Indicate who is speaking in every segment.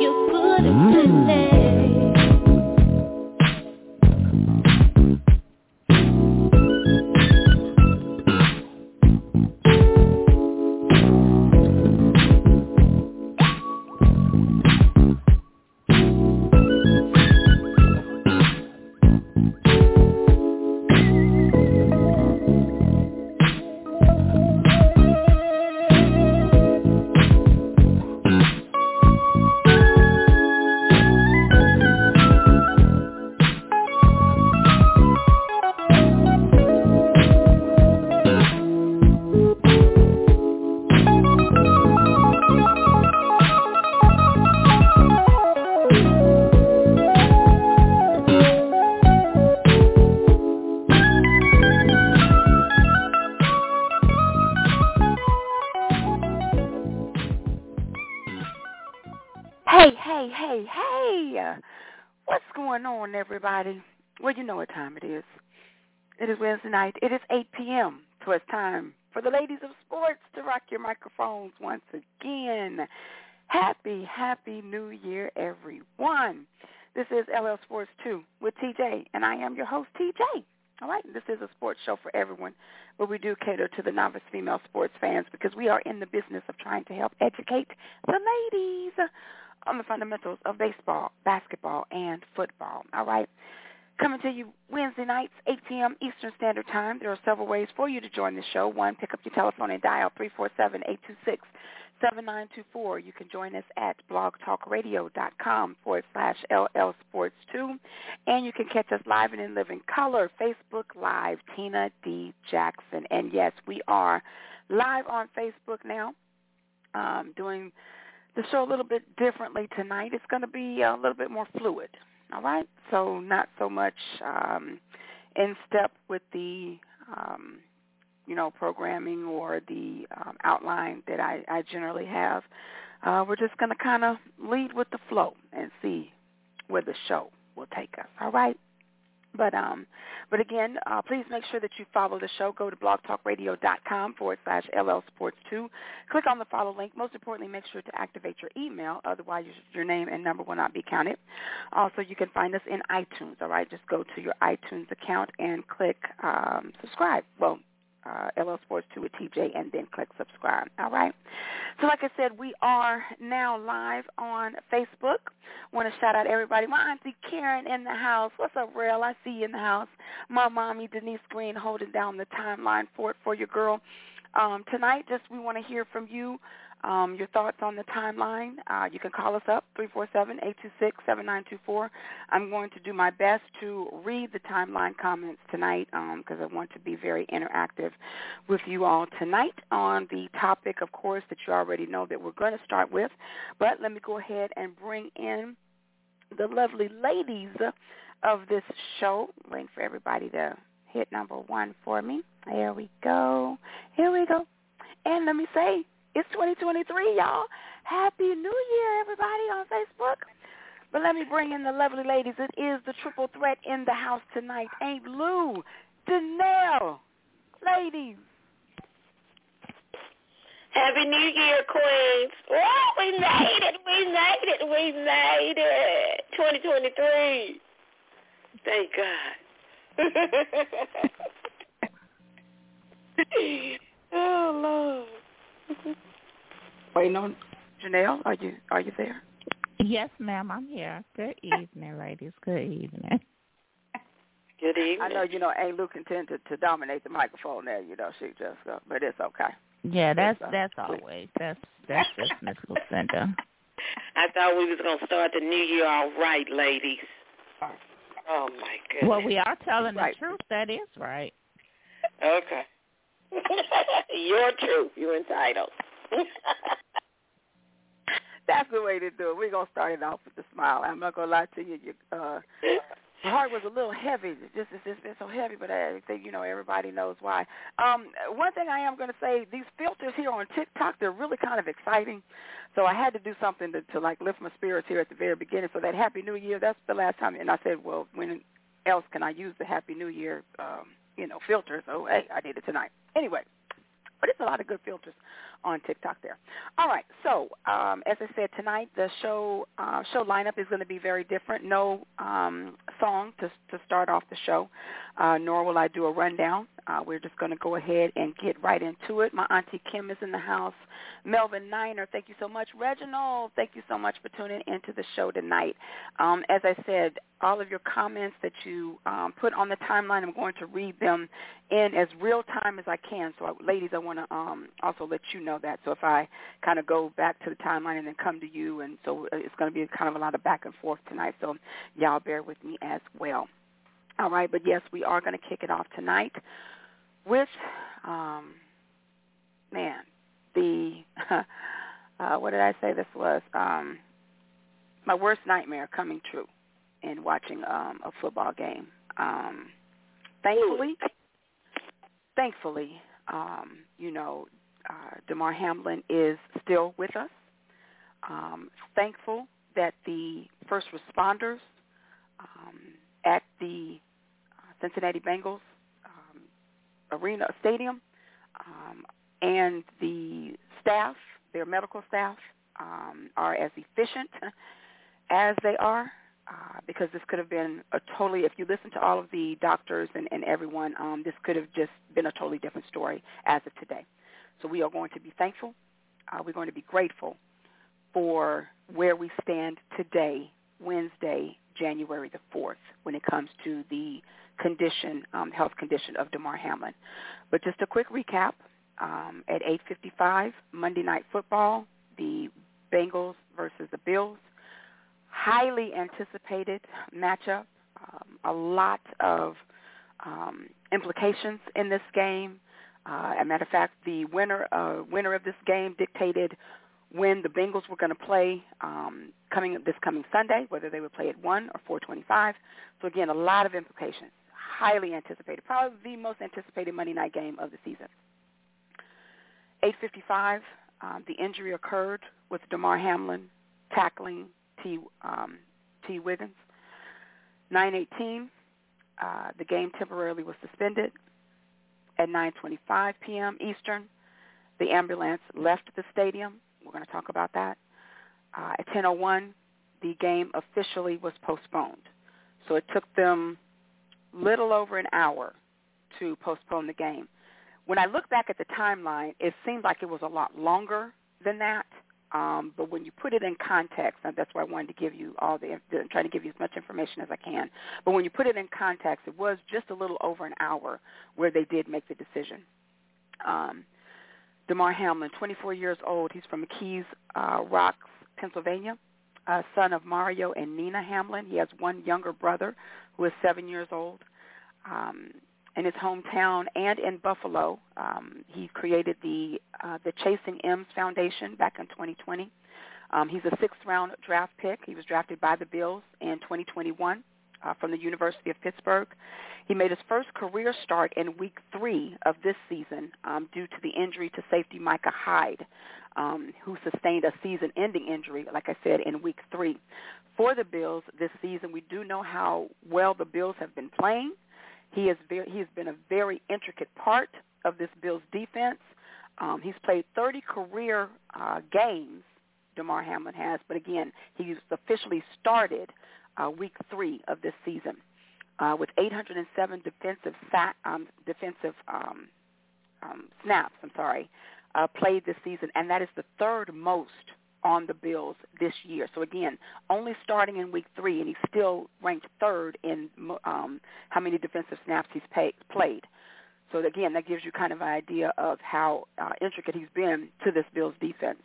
Speaker 1: You mm. good and
Speaker 2: on, everybody? Well, you know what time it is. It is Wednesday night. It is 8 p.m. So it's time for the ladies of sports to rock your microphones once again. Happy, happy New Year, everyone. This is LL Sports 2 with TJ, and I am your host, TJ. All right, this is a sports show for everyone, but we do cater to the novice female sports fans because we are in the business of trying to help educate the ladies on the fundamentals of baseball, basketball, and football. All right. Coming to you Wednesday nights, 8 p.m. Eastern Standard Time. There are several ways for you to join the show. One, pick up your telephone and dial 347-826-7924. You can join us at blogtalkradio.com forward slash LL Sports 2. And you can catch us live and in living color, Facebook Live, Tina D. Jackson. And yes, we are live on Facebook now, um, doing the show a little bit differently tonight. It's going to be a little bit more fluid. All right, so not so much um, in step with the um, you know programming or the um, outline that I, I generally have. Uh, we're just going to kind of lead with the flow and see where the show will take us. All right. But um, but again, uh, please make sure that you follow the show. Go to blogtalkradio.com forward slash LL Sports 2. Click on the follow link. Most importantly, make sure to activate your email. Otherwise, your, name and number will not be counted. Also, you can find us in iTunes. All right, just go to your iTunes account and click um, subscribe. Well, uh, LL Sports 2 with TJ and then click subscribe. All right. So like I said, we are now live on Facebook. Want to shout out everybody. My auntie Karen in the house. What's up, Rail? I see you in the house. My mommy Denise Green holding down the timeline for it for your girl. Um, tonight, just we want to hear from you. Um, your thoughts on the timeline. Uh, you can call us up, 347-826-7924. I'm going to do my best to read the timeline comments tonight because I want to be very interactive with you all tonight on the topic, of course, that you already know that we're going to start with. But let me go ahead and bring in the lovely ladies of this show. Waiting for everybody to hit number one for me. There we go. Here we go. And let me say, it's 2023, y'all. Happy New Year, everybody on Facebook. But let me bring in the lovely ladies. It is the triple threat in the house tonight. Ain't Lou, Danelle, ladies.
Speaker 3: Happy New Year, Queens. Oh, we made it. We made it. We made it. 2023. Thank God. oh, Lord.
Speaker 2: Waiting on Janelle. Are you are you there?
Speaker 4: Yes, ma'am. I'm here. Good evening, ladies. Good evening.
Speaker 3: Good evening.
Speaker 2: I know you know Aunt Luke intended to dominate the microphone there. You know she just, uh, but it's okay.
Speaker 4: Yeah, that's
Speaker 2: Yes, uh,
Speaker 4: that's
Speaker 2: please.
Speaker 4: always that's that's just Miss Lucinda.
Speaker 3: I thought we was gonna start the new year all right, ladies. Oh my goodness.
Speaker 4: Well, we are telling
Speaker 2: Right.
Speaker 4: the truth. That is right.
Speaker 3: Okay. Your truth. You're entitled.
Speaker 2: That's the way to do it. We're gonna start it off with a smile. I'm not gonna lie to you. you uh, my heart was a little heavy. It's just it's just been so heavy, but I think you know everybody knows why. Um, one thing I am going to say, these filters here on TikTok, they're really kind of exciting. So I had to do something to, to like lift my spirits here at the very beginning. So that Happy New Year, that's the last time. And I said, well, when else can I use the Happy New Year, um, you know, filter? So hey, I did it tonight. Anyway, but it's a lot of good filters on TikTok there. All right, so um, as I said tonight, the show uh, show lineup is going to be very different. No um, song to to start off the show, uh, nor will I do a rundown. Uh, we're just going to go ahead and get right into it. My auntie Kim is in the house. Melvin Niner, thank you so much. Reginald, thank you so much for tuning into the show tonight. Um, as I said, all of your comments that you um, put on the timeline, I'm going to read them in as real time as I can. So, ladies, I want to um, also let you know that. So, if I kind of go back to the timeline and then come to you, and so uh, it's going to be kind of a lot of back and forth tonight. So, y'all bear with me as well. All right, but yes, we are going to kick it off tonight with, um, man, the uh, what did I say this was? Um, my worst nightmare coming true in watching um, a football game. Um, thankfully, thankfully, um, you know, uh, Damar Hamlin is still with us. Um, thankful that the first responders um, at the uh, Cincinnati Bengals um, arena stadium um, and the staff, their medical staff, um, are as efficient as they are uh, because this could have been a totally, if you listen to all of the doctors and, and everyone, um, this could have just been a totally different story as of today. So we are going to be thankful. Uh, we're going to be grateful for where we stand today, Wednesday, January the 4th, when it comes to the condition, um, health condition of Damar Hamlin. But just a quick recap. Um, at 8.55, Monday Night Football, the Bengals versus the Bills. Highly anticipated matchup. Um, a lot of um, implications in this game. Uh, as a matter of fact, the winner uh, winner of this game dictated when the Bengals were going to play um, coming this coming Sunday, whether they would play at one or 4:25. So again, a lot of implications. Highly anticipated, probably the most anticipated Monday night game of the season. 8:55, um, the injury occurred with Damar Hamlin tackling T. Um, Tee Higgins. 9:18, uh, the game temporarily was suspended. At 9:25 p.m. Eastern, the ambulance left the stadium. We're going to talk about that. Uh, at 10:01, the game officially was postponed. So it took them little over an hour to postpone the game. When I look back at the timeline, it seemed like it was a lot longer than that. Um, but when you put it in context, and that's why I wanted to give you all the, I'm trying to give you as much information as I can. But when you put it in context, it was just a little over an hour where they did make the decision. Um, Damar Hamlin, 24 years old. He's from McKees uh, Rocks, Pennsylvania, uh, son of Mario and Nina Hamlin. He has one younger brother who is seven years old. Um, in his hometown and in Buffalo, um, he created the uh, the Chasing M's Foundation back in 2020. Um, he's a sixth-round draft pick. He was drafted by the Bills in 2021 uh, from the University of Pittsburgh. He made his first career start in Week Three of this season um, due to the injury to safety Micah Hyde, um, who sustained a season-ending injury, like I said, in Week Three. For the Bills this season, we do know how well the Bills have been playing. He has very, he has been a very intricate part of this Bills defense. Um, he's played 30 career uh, games. Damar Hamlin has, but again, he's officially started uh, week three of this season uh, with 807 defensive sa- um, defensive um, um, snaps. I'm sorry, uh, played this season, and that is the third most on the Bills this year. So again, only starting in week three, and he's still ranked third in um, how many defensive snaps he's pay, played. So again, that gives you kind of an idea of how uh, intricate he's been to this Bills defense.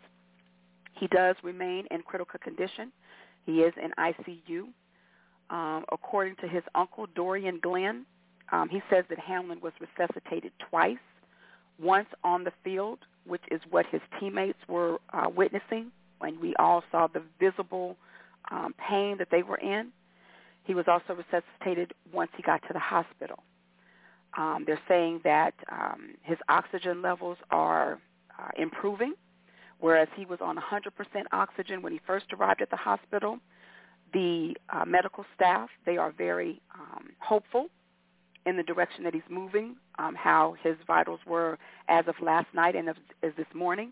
Speaker 2: He does remain in critical condition. He is in ICU. Um, according to his uncle, Dorian Glenn, um, he says that Hamlin was resuscitated twice, once on the field, which is what his teammates were uh, witnessing when we all saw the visible um, pain that they were in. He was also resuscitated once he got to the hospital. Um, they're saying that um, his oxygen levels are uh, improving, whereas he was on 100% oxygen when he first arrived at the hospital. The uh, medical staff, they are very um, hopeful in the direction that he's moving, um, how his vitals were as of last night and as, as this morning.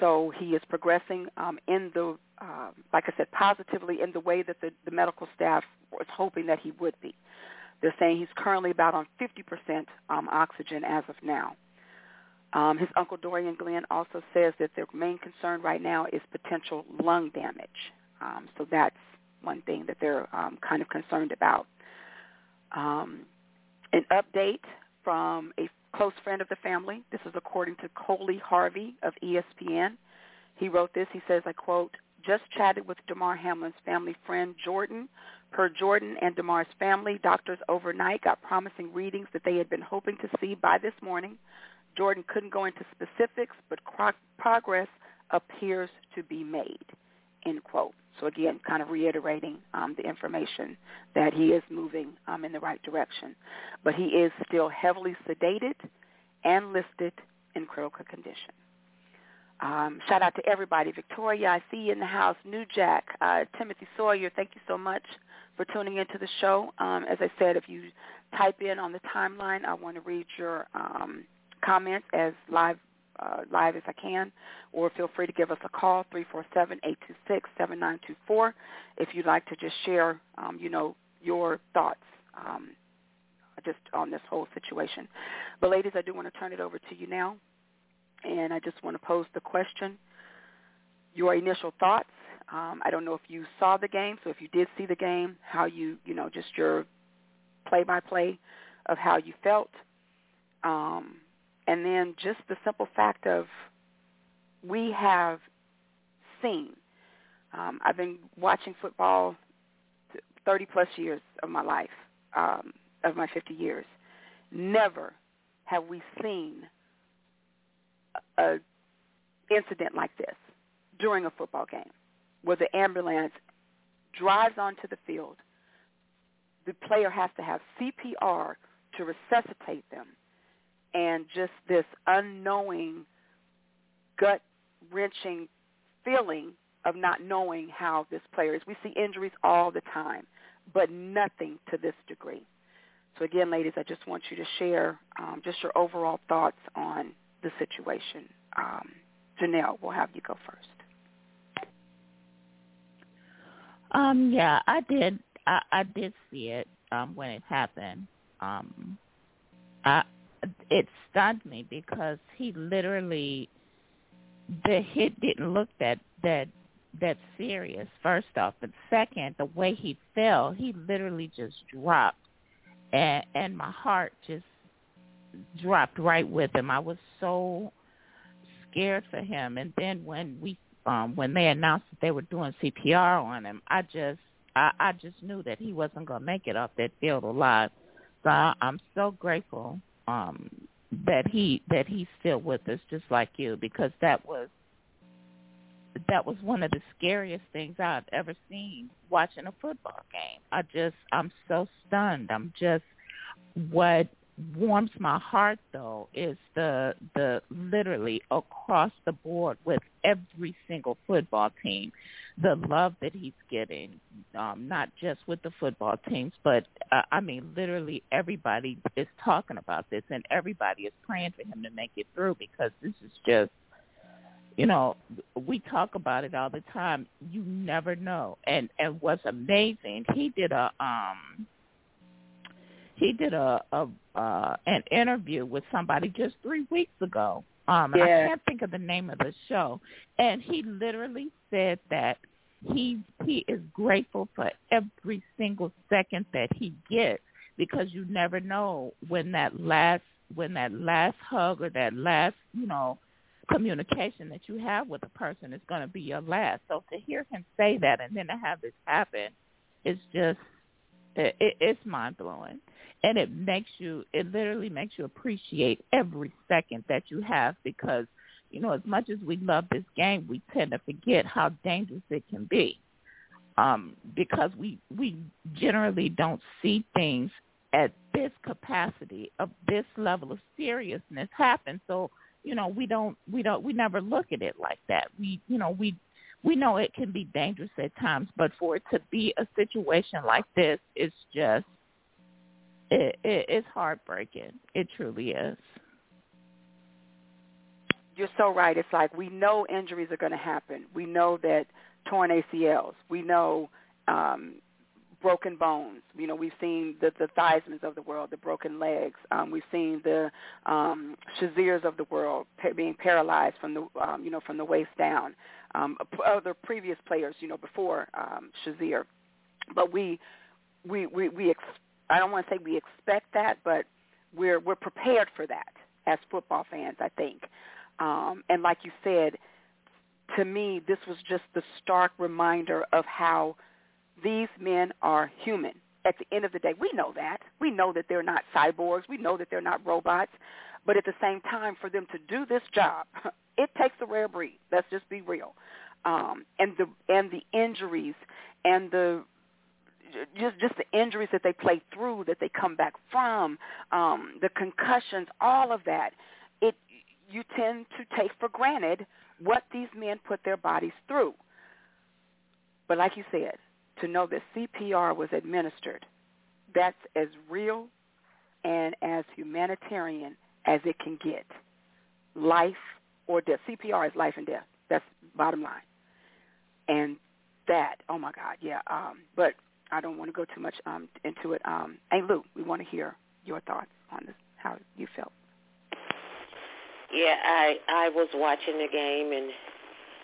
Speaker 2: So he is progressing um, in the, uh, like I said, positively in the way that the, the medical staff was hoping that he would be. They're saying he's currently about on 50% um, oxygen as of now. Um, his uncle Dorian Glenn also says that their main concern right now is potential lung damage. Um, so that's one thing that they're um, kind of concerned about. Um, an update from a close friend of the family. This is according to Coley Harvey of ESPN. He wrote this. He says, I quote, just chatted with Damar Hamlin's family friend Jordan. Per Jordan and Damar's family, doctors overnight got promising readings that they had been hoping to see by this morning. Jordan couldn't go into specifics, but progress appears to be made, end quote. So again, kind of reiterating um, the information that he is moving um, in the right direction. But he is still heavily sedated and listed in critical condition. Um, shout out to everybody. Victoria, I see you in the house. New Jack, uh, Timothy Sawyer, thank you so much for tuning into the show. Um, as I said, if you type in on the timeline, I want to read your um, comments as live uh, live as I can, or feel free to give us a call, 347-826-7924, if you'd like to just share, um, you know, your thoughts um, just on this whole situation. But ladies, I do want to turn it over to you now, and I just want to pose the question, your initial thoughts. Um, I don't know if you saw the game, so if you did see the game, how you, you know, just your play-by-play of how you felt. Um, and then just the simple fact of we have seen. Um, I've been watching football 30 plus years of my life, um, of my 50 years. Never have we seen a, a incident like this during a football game, where the ambulance drives onto the field. The player has to have CPR to resuscitate them and just this unknowing, gut wrenching feeling of not knowing how this player is. We see injuries all the time, but nothing to this degree. So again, ladies, I just want you to share um, just your overall thoughts on the situation. Um, Janelle, we'll have you go first.
Speaker 4: Um, yeah, I did. I, I did see it um, when it happened. Um, I it stunned me because he literally the hit didn't look that that that serious first off. But second the way he fell he literally just dropped. And and my heart just dropped right with him. I was so scared for him. And then when we um when they announced that they were doing cpr on him i just i i just knew that he wasn't going to make it off that field alive. So I, i'm so grateful um that he that he's still with us just like you because that was that was one of the scariest things I've ever seen watching a football game. I just I'm so stunned. I'm just what warms my heart though is the the literally across the board with every single football team the love that he's getting um not just with the football teams but uh, i mean literally everybody is talking about this and everybody is praying for him to make it through because this is just you know we talk about it all the time. You never know. And and what's amazing he did a um he did a, a uh, an interview with somebody just three weeks ago, Um, and
Speaker 2: Yeah.
Speaker 4: I can't think of the name of the show. And he literally said that he he is grateful for every single second that he gets because you never know when that last when that last hug or that last you know communication that you have with a person is going to be your last. So to hear him say that and then to have this happen is just it, it, it's mind blowing, and it makes you it literally makes you appreciate every second that you have because you know as much as we love this game, we tend to forget how dangerous it can be um, because we we generally don't see things at this capacity of this level of seriousness happen. So you know we don't we don't we never look at it like that. We you know we we know it can be dangerous at times, but for it to be a situation like this, it's just it, it it's heartbreaking. It truly is.
Speaker 2: You're so right. It's like we know injuries are going to happen. We know that torn ACLs. We know um, broken bones. You know, we've seen the the Theismanns of the world, the broken legs. Um, we've seen the um, Shaziers of the world pa- being paralyzed from the um, you know from the waist down. Um, other previous players, you know, before um, Shazier, but we we we, we ex- I don't want to say we expect that, but we're we're prepared for that as football fans. I think, um, and like you said, to me, this was just the stark reminder of how these men are human. At the end of the day, we know that. We know that they're not cyborgs. We know that they're not robots. But at the same time, for them to do this job, it takes a rare breed. Let's just be real. Um, and the and the injuries and the just just the injuries that they play through, that they come back from, um, the concussions, all of that. It you tend to take for granted what these men put their bodies through. But like you said, to know that CPR was administered, that's as real and as humanitarian as it can get. Life or death. CPR is life and death. That's bottom line. And that, oh my God, yeah. Um, but I don't want to go too much um, into it. Um, hey Lou, we want to hear your thoughts on this, how you felt.
Speaker 3: Yeah, I I was watching the game and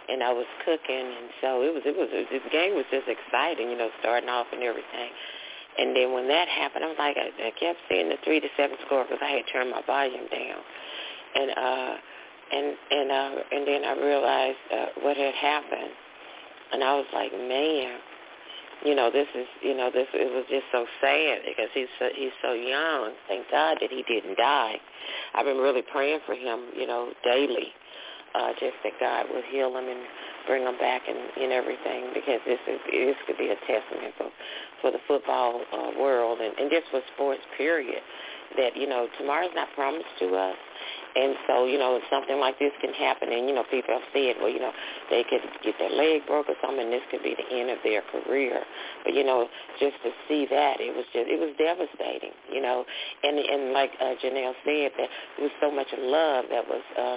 Speaker 3: and I was cooking, and so it was it was the game was just exciting, you know, starting off and everything. And then when that happened, I was like, I, I kept seeing the three to seven score because I had turned my volume down, and uh, and and uh, and then I realized uh, what had happened, and I was like, man, you know, this is you know this it was just so sad because he's so, he's so young. Thank God that he didn't die. I've been really praying for him, you know, daily uh, just that God will heal him and bring him back and, and everything because this is this could be a testament for for the football uh, world and, and just for sports period that you know tomorrow's not promised to us. And so you know something like this can happen and you know people have said well you know they could get their leg broke or something and this could be the end of their career. But you know just to see that it was just it was devastating you know. And and like uh, Janelle said that there was so much love that was uh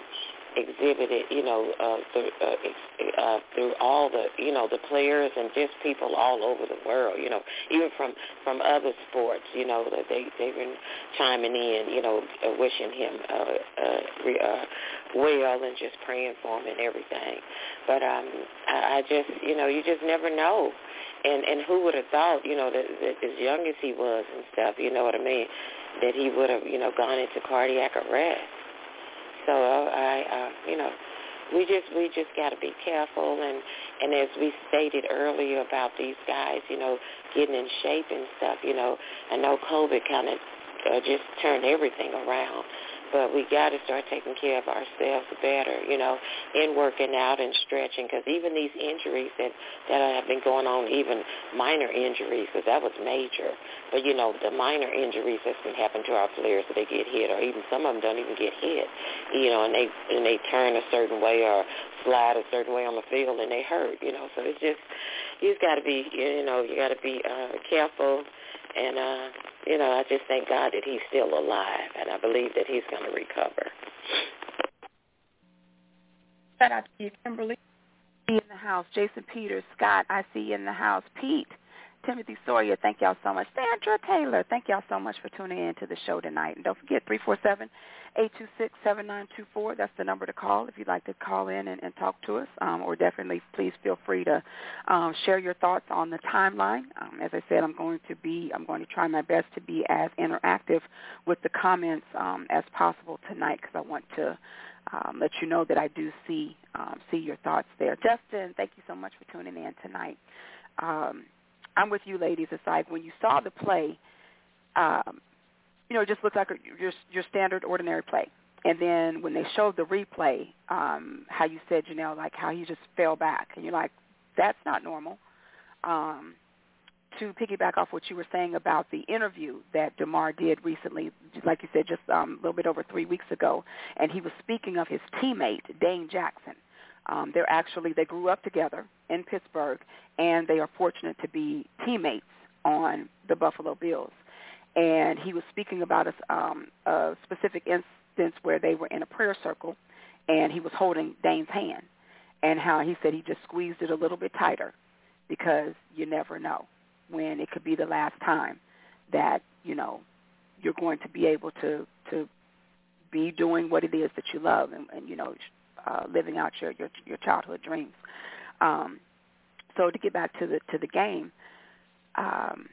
Speaker 3: exhibited, you know, uh, through, uh, uh, through all the, you know, the players and just people all over the world, you know, even from from other sports, you know, that they they've been chiming in, you know, uh, wishing him uh, uh, uh, well and just praying for him and everything. But um, I, I just, you know, you just never know. And and who would have thought, you know, that, that as young as he was and stuff, you know what I mean, that he would have, you know, gone into cardiac arrest. So uh, I, uh, you know, we just we just got to be careful and and as we stated earlier about these guys, you know, getting in shape and stuff. You know, I know COVID kind of uh, just turned everything around, but we got to start taking care of ourselves better. You know, in working out and stretching because even these injuries that that have been going on, even minor injuries, because that was major. But you know, the minor injuries that's been happening to our players that they get hit, or even some of them don't even get hit. You know, and they and they turn a certain way or slide a certain way on the field and they hurt. You know, so it's just you've got to be, you know, you got to be uh, careful. And uh, you know, I just thank God that he's still alive, and I believe that he's going to recover.
Speaker 2: Shout out to you, Kimberly. In the house, Jason Peters, Scott, I see you in the house. Pete, Timothy Sawyer, thank y'all so much. Sandra Taylor, thank y'all so much for tuning in to the show tonight. And don't forget, 347 826-7924. That's the number to call if you'd like to call in and, and talk to us. Um, or definitely, please feel free to um, share your thoughts on the timeline. Um, as I said, I'm going to be, I'm going to try my best to be as interactive with the comments um, as possible tonight because I want to um, let you know that I do see um, see your thoughts there. Justin, thank you so much for tuning in tonight. Um, I'm with you, ladies. It's like when you saw the play, um, you know, it just looked like a, your your standard ordinary play. And then when they showed the replay, um, how you said, Janelle, like how he just fell back, and you're like, that's not normal. Um, to piggyback off what you were saying about the interview that Damar did recently, like you said, just um, a little bit over three weeks ago, and he was speaking of his teammate Dane Jackson. Um, they're actually they grew up together in Pittsburgh, and they are fortunate to be teammates on the Buffalo Bills. And he was speaking about a, um, a specific instance where they were in a prayer circle, and he was holding Dane's hand, and how he said he just squeezed it a little bit tighter because you never know when it could be the last time that you know you're going to be able to to be doing what it is that you love and, and you know uh, living out your, your your childhood dreams. Um, so to get back to the to the game, um,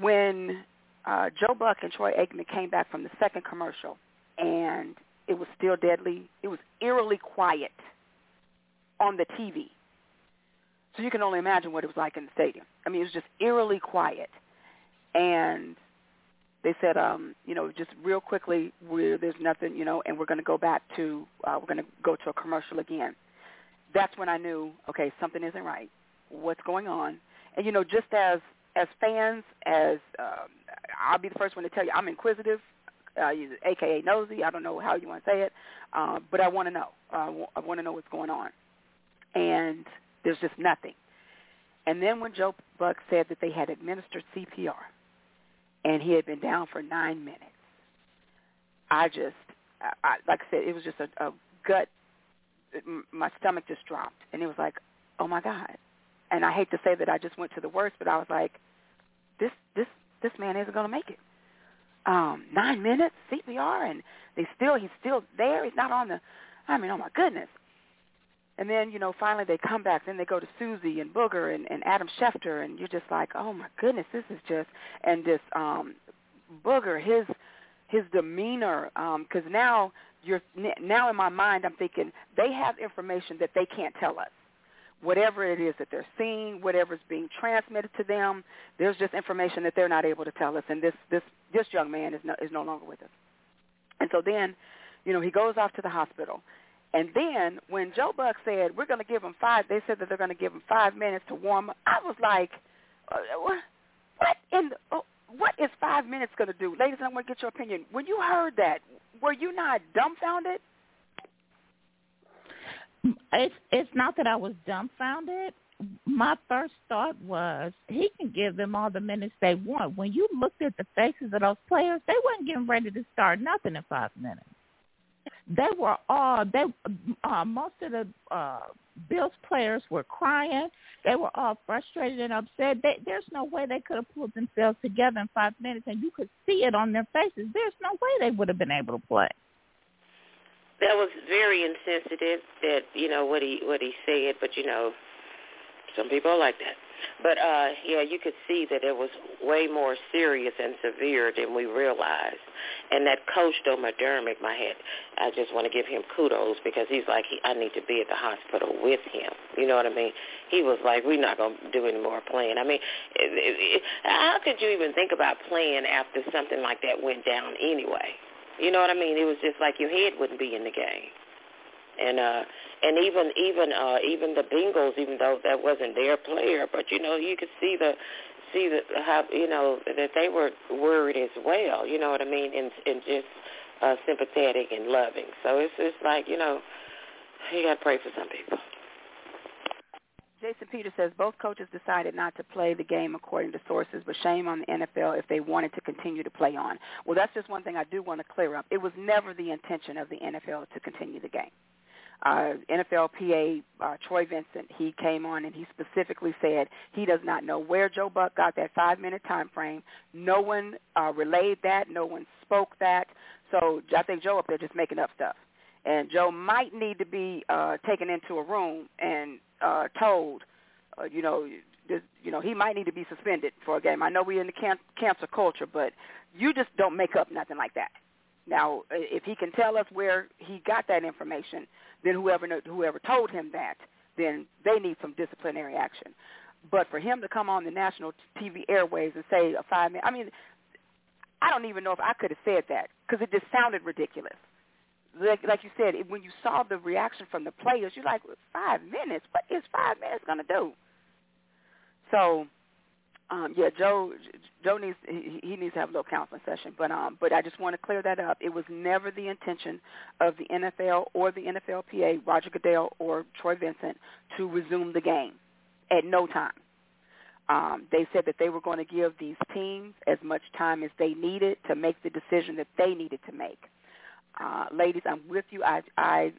Speaker 2: when uh, Joe Buck and Troy Aikman came back from the second commercial, and it was still deadly. It was eerily quiet on the TV. So you can only imagine what it was like in the stadium. I mean, it was just eerily quiet. And they said, um, you know, just real quickly, we're, there's nothing, you know, and we're going to go back to, uh, we're going to go to a commercial again. That's when I knew, okay, something isn't right. What's going on? And you know, just as as fans, as um, I'll be the first one to tell you, I'm inquisitive, uh, aka nosy. I don't know how you want to say it, uh, but I want to know. Uh, I want to know what's going on. And there's just nothing. And then when Joe Buck said that they had administered CPR and he had been down for nine minutes, I just, I, like I said, it was just a, a gut, my stomach just dropped. And it was like, oh my God. And I hate to say that I just went to the worst, but I was like, this, this, this man isn't going to make it. Um, nine minutes CPR, and they still, he's still there. He's not on the. I mean, oh my goodness. And then, you know, finally they come back. Then they go to Suzy and Booger and, and Adam Schefter, and you're just like, oh my goodness, this is just. And this um, Booger, his his demeanor, because um, now you're now in my mind, I'm thinking they have information that they can't tell us. Whatever it is that they're seeing, whatever's being transmitted to them, there's just information that they're not able to tell us. And this this this young man is no, is no longer with us. And so then, you know, he goes off to the hospital and then when Joe Buck said we're going to give him five, they said that they're going to give him five minutes to warm up. I was like, uh, what? What in? The, oh, what is five minutes going to do, ladies? I want to get your opinion. When you heard that, were you not dumbfounded?
Speaker 4: It's it's not that I was dumbfounded. My first thought was he can give them all the minutes they want. When you looked at the faces of those players, they weren't getting ready to start nothing in five minutes they were all they uh, most of the uh, Bills players were crying. They were all frustrated and upset. They, there's no way they could have pulled themselves together in five minutes, and you could see it on their faces. There's no way they would have been able to play.
Speaker 3: That was very insensitive. That you know what he what he said, but you know, some people are like that. But uh yeah, you could see that it was way more serious and severe than we realized. And that coach Joe McDermott, my head, I just want to give him kudos because he's like, he, I need to be at the hospital with him. You know what I mean? He was like, we're not going to do any more playing. I mean, it, it, it, how could you even think about playing after something like that went down anyway? You know what I mean? It was just like your head wouldn't be in the game and uh and even even uh even the Bengals, even though that wasn't their player, but you know you could see the see the how you know that they were worried as well. You know what I mean? And and just uh sympathetic and loving. So it's it's like you know you got to pray for some people.
Speaker 2: Jason Peters says both coaches decided not to play the game according to sources, but shame on the NFL if they wanted to continue to play on. Well, that's just one thing I do want to clear up. It was never the intention of the NFL to continue the game. Uh, NFLPA uh, Troy Vincent, he came on and he specifically said he does not know where Joe Buck got that five-minute time frame. No one uh, relayed that. No one spoke that. So I think Joe up there just making up stuff. And Joe might need to be uh, taken into a room and uh, told, uh, you know, you know, he might need to be suspended for a game. I know we're in the can- cancer culture, but you just don't make up nothing like that. Now, if he can tell us where he got that information, then whoever whoever told him that, then they need some disciplinary action. But for him to come on the national TV airways and say a five minute, I mean, I don't even know if I could have said that because it just sounded ridiculous. Like, like you said, when you saw the reaction from the players, you're like, five minutes? What is five minutes going to do? So um, yeah, Joe Joe needs he, he needs to have a little counseling session. But um, but I just want to clear that up. It was never the intention of the NFL or the NFLPA, Roger Goodell or Troy Vincent, to resume the game at no time. Um, they said that they were going to give these teams as much time as they needed to make the decision that they needed to make. Uh, ladies, I'm with you. I, I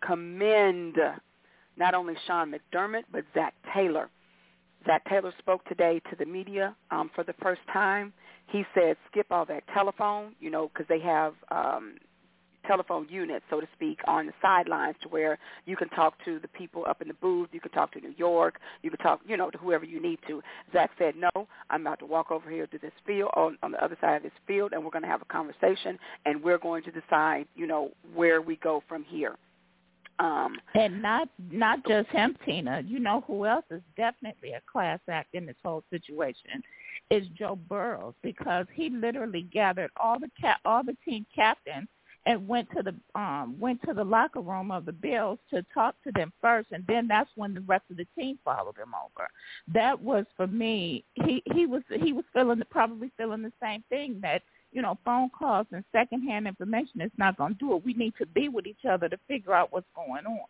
Speaker 2: commend not only Sean McDermott but Zac Taylor Zac Taylor spoke today to the media um, for the first time. He said, skip all that telephone, you know, because they have um, telephone units, so to speak, on the sidelines to where you can talk to the people up in the booth, you can talk to New York, you can talk, you know, to whoever you need to. Zac said, no, I'm about to walk over here to this field, on, on the other side of this field, and we're going to have a conversation, and we're going to decide, you know, where we go from here. Um,
Speaker 4: and not not just him, Tina. You know who else is definitely a class act in this whole situation is Joe Burrows because he literally gathered all the cap, all the team captains and went to the um went to the locker room of the Bills to talk to them first and then that's when the rest of the team followed him over. That was for me he he was he was feeling probably feeling the same thing that you know, phone calls and secondhand information is not going to do it. We need to be with each other to figure out what's going on.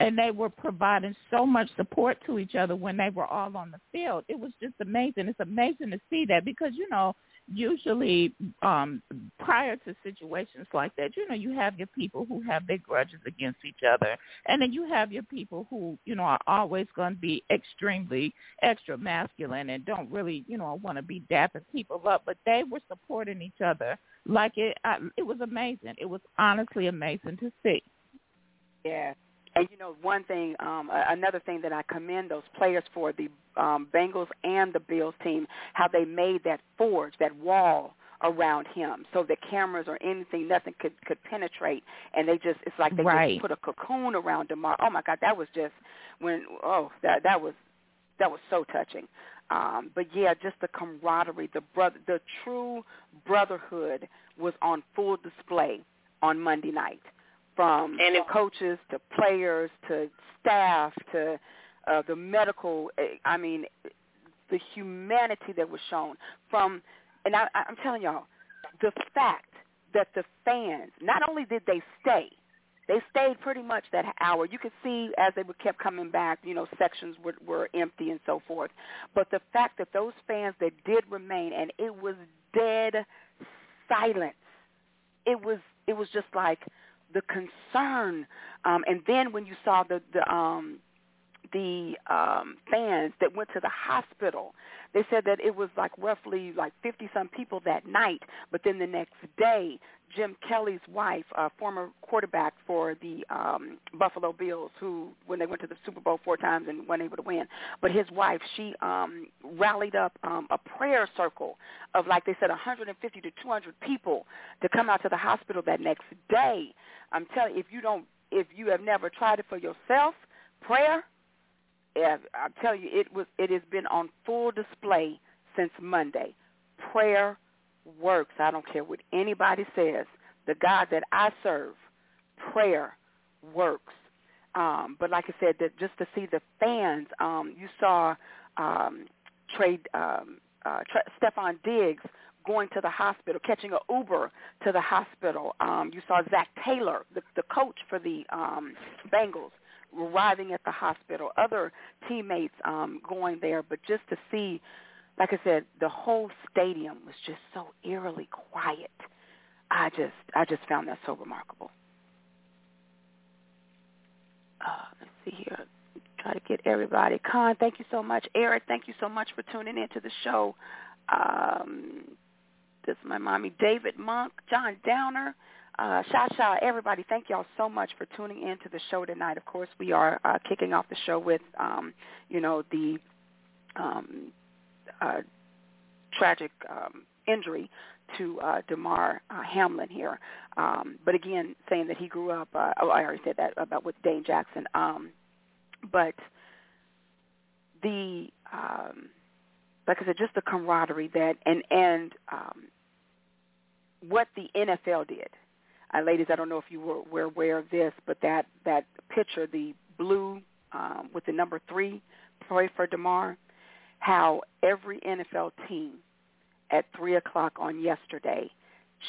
Speaker 4: And they were providing so much support to each other when they were all on the field. It was just amazing. It's amazing to see that because, you know, usually um prior to situations like that you know you have your people who have their grudges against each other and then you have your people who you know are always going to be extremely extra masculine and don't really you know want to be dapping people up but they were supporting each other like it I, it was amazing. It was honestly amazing to see.
Speaker 2: Yeah and you know, one thing, um, another thing that I commend those players for the um, Bengals and the Bills team, how they made that forge, that wall around him, so the cameras or anything, nothing could could penetrate, and they just it's like they
Speaker 4: right.
Speaker 2: just put a cocoon around Damar. Oh my God, that was just when oh that that was that was so touching. Um, but yeah, just the camaraderie, the brother, the true brotherhood was on full display on Monday night from
Speaker 3: and it,
Speaker 2: coaches to players to staff to uh, the medical. Eh, I mean, the humanity that was shown from, and I, I'm telling y'all, the fact that the fans not only did they stay, they stayed pretty much that hour. You could see as they were kept coming back, you know, sections were, were empty and so forth. But the fact that those fans that did remain, and it was dead silence. It was it was just like the concern, um, and then when you saw the the um, the um, fans that went to the hospital, they said that it was like roughly like 50 some people that night. But then the next day, Jim Kelly's wife, a former quarterback for the um, Buffalo Bills, who when they went to the Super Bowl four times and weren't able to win, but his wife, she um, rallied up um, a prayer circle of like they said 150 to 200 people to come out to the hospital that next day. I'm telling you, if you don't, if you have never tried it for yourself, prayer. I'm telling you, it was. It has been on full display since Monday. Prayer works. I don't care what anybody says. The God that I serve, prayer works. Um, but like I said, that just to see the fans, um, you saw um, trade um, uh, Tre- Stefon Diggs going to the hospital, catching an Uber to the hospital. Um, you saw Zac Taylor, the, the coach for the um, Bengals, arriving at the hospital, other teammates um, going there, but just to see, like I said, the whole stadium was just so eerily quiet. I just I just found that so remarkable. Uh, let's see here. Try to get everybody. Con, thank you so much. Eric, thank you so much for tuning in to the show. Um, this is my mommy, David Monk, John Downer uh, Shasha, everybody. Thank y'all so much for tuning in to the show tonight. Of course, we are uh, kicking off the show with, um, you know, the um, uh, tragic um, injury to uh, Damar uh, Hamlin here. Um, but again, saying that he grew up, uh, oh, I already said that about with Dane Jackson. Um, but the, um, like I said, just the camaraderie that, and, and um, what the NFL did. Uh, ladies, I don't know if you were, were aware of this, but that, that picture, the blue um, with the number three, pray for Damar. how every NFL team at 3 o'clock on yesterday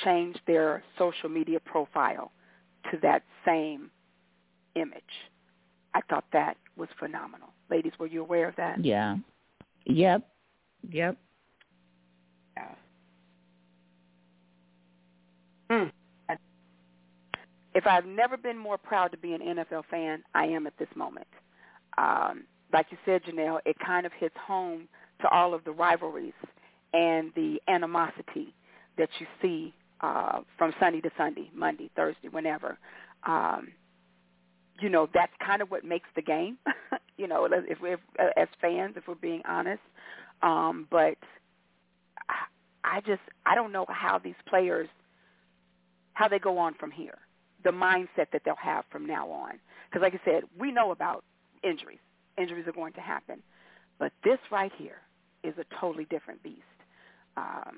Speaker 2: changed their social media profile to that same image. I thought that was phenomenal. Ladies, were you aware of that?
Speaker 4: Yeah. Yep. Yep.
Speaker 2: Yeah. Mm. If I've never been more proud to be an NFL fan, I am at this moment. Um, like you said, Janelle, it kind of hits home to all of the rivalries and the animosity that you see uh, from Sunday to Sunday, Monday, Thursday, whenever. Um, you know, that's kind of what makes the game. you know, if we're as fans, if we're being honest. Um, but I, I just I don't know how these players how they go on from here. The mindset that they'll have from now on. Because, like I said, we know about injuries. Injuries are going to happen, but this right here is a totally different beast um,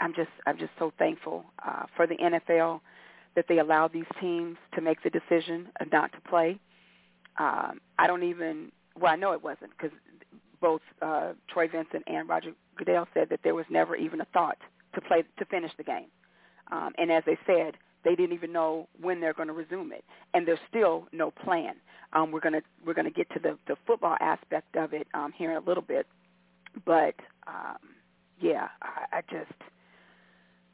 Speaker 2: I'm just I'm just so thankful uh, for the NFL that they allowed these teams to make the decision not to play. Um, I don't even well I know it wasn't because both uh, Troy Vincent and Roger Goodell said that there was never even a thought to play to finish the game. Um, and as they said, they didn't even know when they're going to resume it, and there's still no plan. Um, we're going to we're to get to the the football aspect of it um, here in a little bit, but um, yeah, I, I just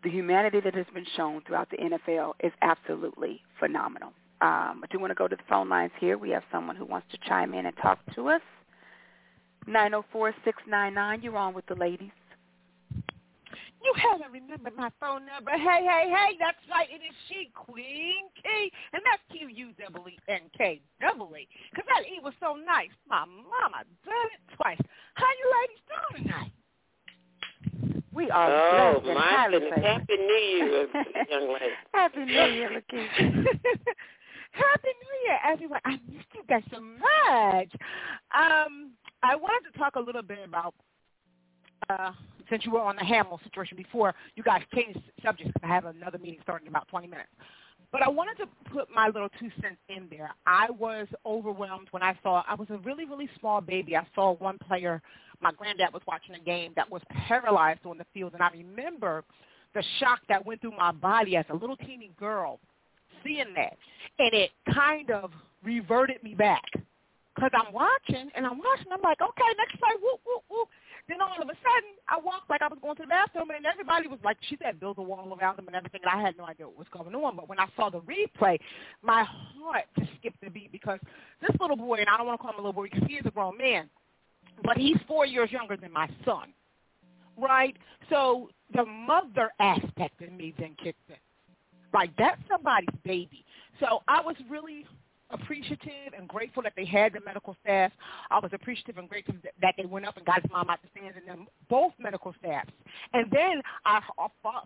Speaker 2: the humanity that has been shown throughout the NFL is absolutely phenomenal. Um, I do want to go to the phone lines here. We have someone who wants to chime in and talk to us. Nine zero four six nine nine. You're on with the ladies.
Speaker 5: You haven't remembered my phone number. Hey, hey, hey, that's right. It is she, Queen K. And that's Q-U-E-E-N-K, double E. Because that E was so nice. My mama done it twice. How you ladies doing tonight?
Speaker 2: We are
Speaker 3: oh,
Speaker 2: blessed and highly favored.
Speaker 3: Happy New Year, young lady.
Speaker 2: Happy New Year, Lakeisha.
Speaker 5: Happy New Year, everyone. I missed you guys so much. Um, I wanted to talk a little bit about, uh, since you were on the Hamlin situation before, you guys changed subjects. I have another meeting starting in about 20 minutes. But I wanted to put my little two cents in there. I was overwhelmed when I saw, I was a really, really small baby. I saw one player my granddad was watching a game that was paralyzed on the field, and I remember the shock that went through my body as a little teeny girl seeing that, and it kind of reverted me back because I'm watching and I'm watching. I'm like, okay, next play, whoop whoop whoop. Then all of a sudden, I walked like I was going to the bathroom, and everybody was like, she said, build a wall around them and everything, and I had no idea what was going on. But when I saw the replay, my heart just skipped a beat because this little boy, and I don't want to call him a little boy because he is a grown man, but he's four years younger than my son, right? So the mother aspect in me then kicked in. Like that's somebody's baby. So I was really appreciative and grateful that they had the medical staff. I was appreciative and grateful that they went up and got his mom out the stands and them both medical staffs. And then I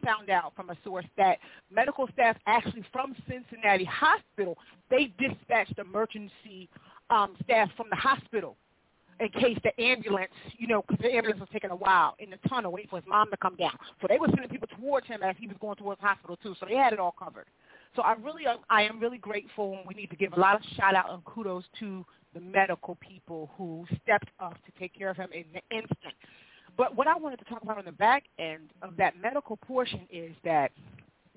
Speaker 5: found out from a source that medical staff actually from Cincinnati Hospital, they dispatched emergency um, staff from the hospital in case the ambulance, you know, because the ambulance was taking a while in the tunnel waiting for his mom to come down. So they were sending people towards him as he was going towards the hospital too. So they had it all covered. So I really, um, I am really grateful, and we need to give a lot of shout out and kudos to the medical people who stepped up to take care of him in the instant. But what I wanted to talk about on the back end of that medical portion is that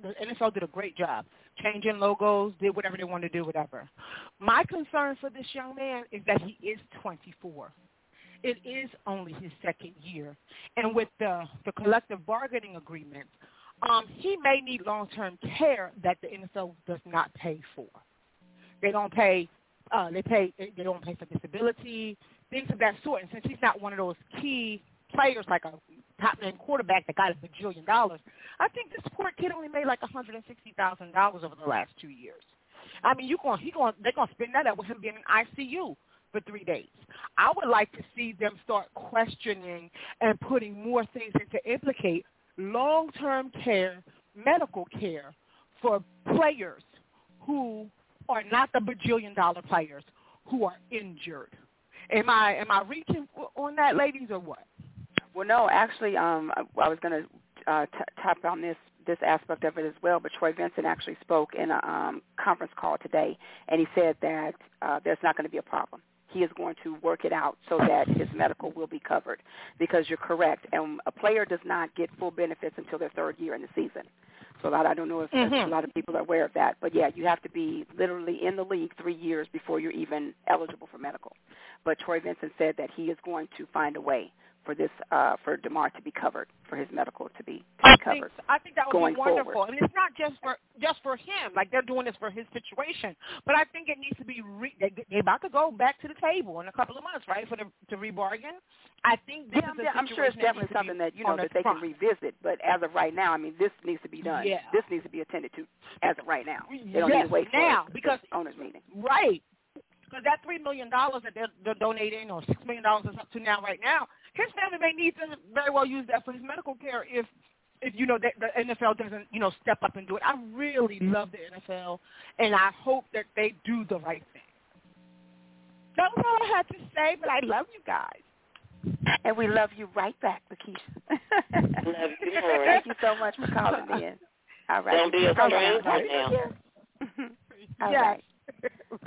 Speaker 5: the NFL did a great job changing logos, did whatever they wanted to do, whatever. My concern for this young man is that he is 24. It is only his second year, and with the the collective bargaining agreement, um, he may need long-term care that the NFL does not pay for. They don't pay Uh, they pay. They, don't pay for disability, things of that sort. And since he's not one of those key players like a top end quarterback that got a bajillion dollars, I think this poor kid only made like one hundred and sixty thousand dollars over the last two years. I mean, you going he going they're going to spend that up with him being in ICU for three days. I would like to see them start questioning and putting more things in to implicate long-term care, medical care for players who are not the bajillion dollar players who are injured. Am I am I reaching on that, ladies, or what?
Speaker 2: Well, no, actually, um, I was going to uh, t- tap on this this aspect of it as well. But Troy Vincent actually spoke in a um, conference call today, and he said that uh, there's not going to be a problem. He is going to work it out so that his medical will be covered. Because you're correct, and a player does not get full benefits until their third year in the season. So a lot, I don't know if mm-hmm. a lot of people are aware of that, but yeah, you have to be literally in the league three years before you're even eligible for medical. But Troy Vincent said that he is going to find a way for this uh, for Damar to be covered, for his medical to be, to be
Speaker 5: I
Speaker 2: covered.
Speaker 5: Think, I think that would
Speaker 2: be
Speaker 5: wonderful.
Speaker 2: Forward.
Speaker 5: And it's not just for just for him, like they're doing this for his situation, but I think it needs to be. Re- they, they're about to go back to the table in a couple of months, right, for the to rebargain. I think this
Speaker 2: yeah,
Speaker 5: is
Speaker 2: I'm sure it's definitely something that you know that they
Speaker 5: front.
Speaker 2: can revisit. But as of right now, I mean, this needs to be done.
Speaker 5: Yeah.
Speaker 2: This needs to be attended to as of right now. They don't
Speaker 5: yes,
Speaker 2: need to wait
Speaker 5: now
Speaker 2: for
Speaker 5: because
Speaker 2: the owners meeting.
Speaker 5: Right. Because that three million dollars that they're, they're donating, or six million dollars is up to now, right now, his family may need to very well use that for his medical care if, if you know, the, the NFL doesn't, you know, step up and do it. I really love the NFL, and I hope that they do the right thing. That's all I had to say, but I love you guys.
Speaker 2: And we love you right back, Lakeisha.
Speaker 3: love you more.
Speaker 2: Thank you so much for calling in. All right.
Speaker 3: Don't be a stranger now.
Speaker 2: All
Speaker 5: yes.
Speaker 2: right.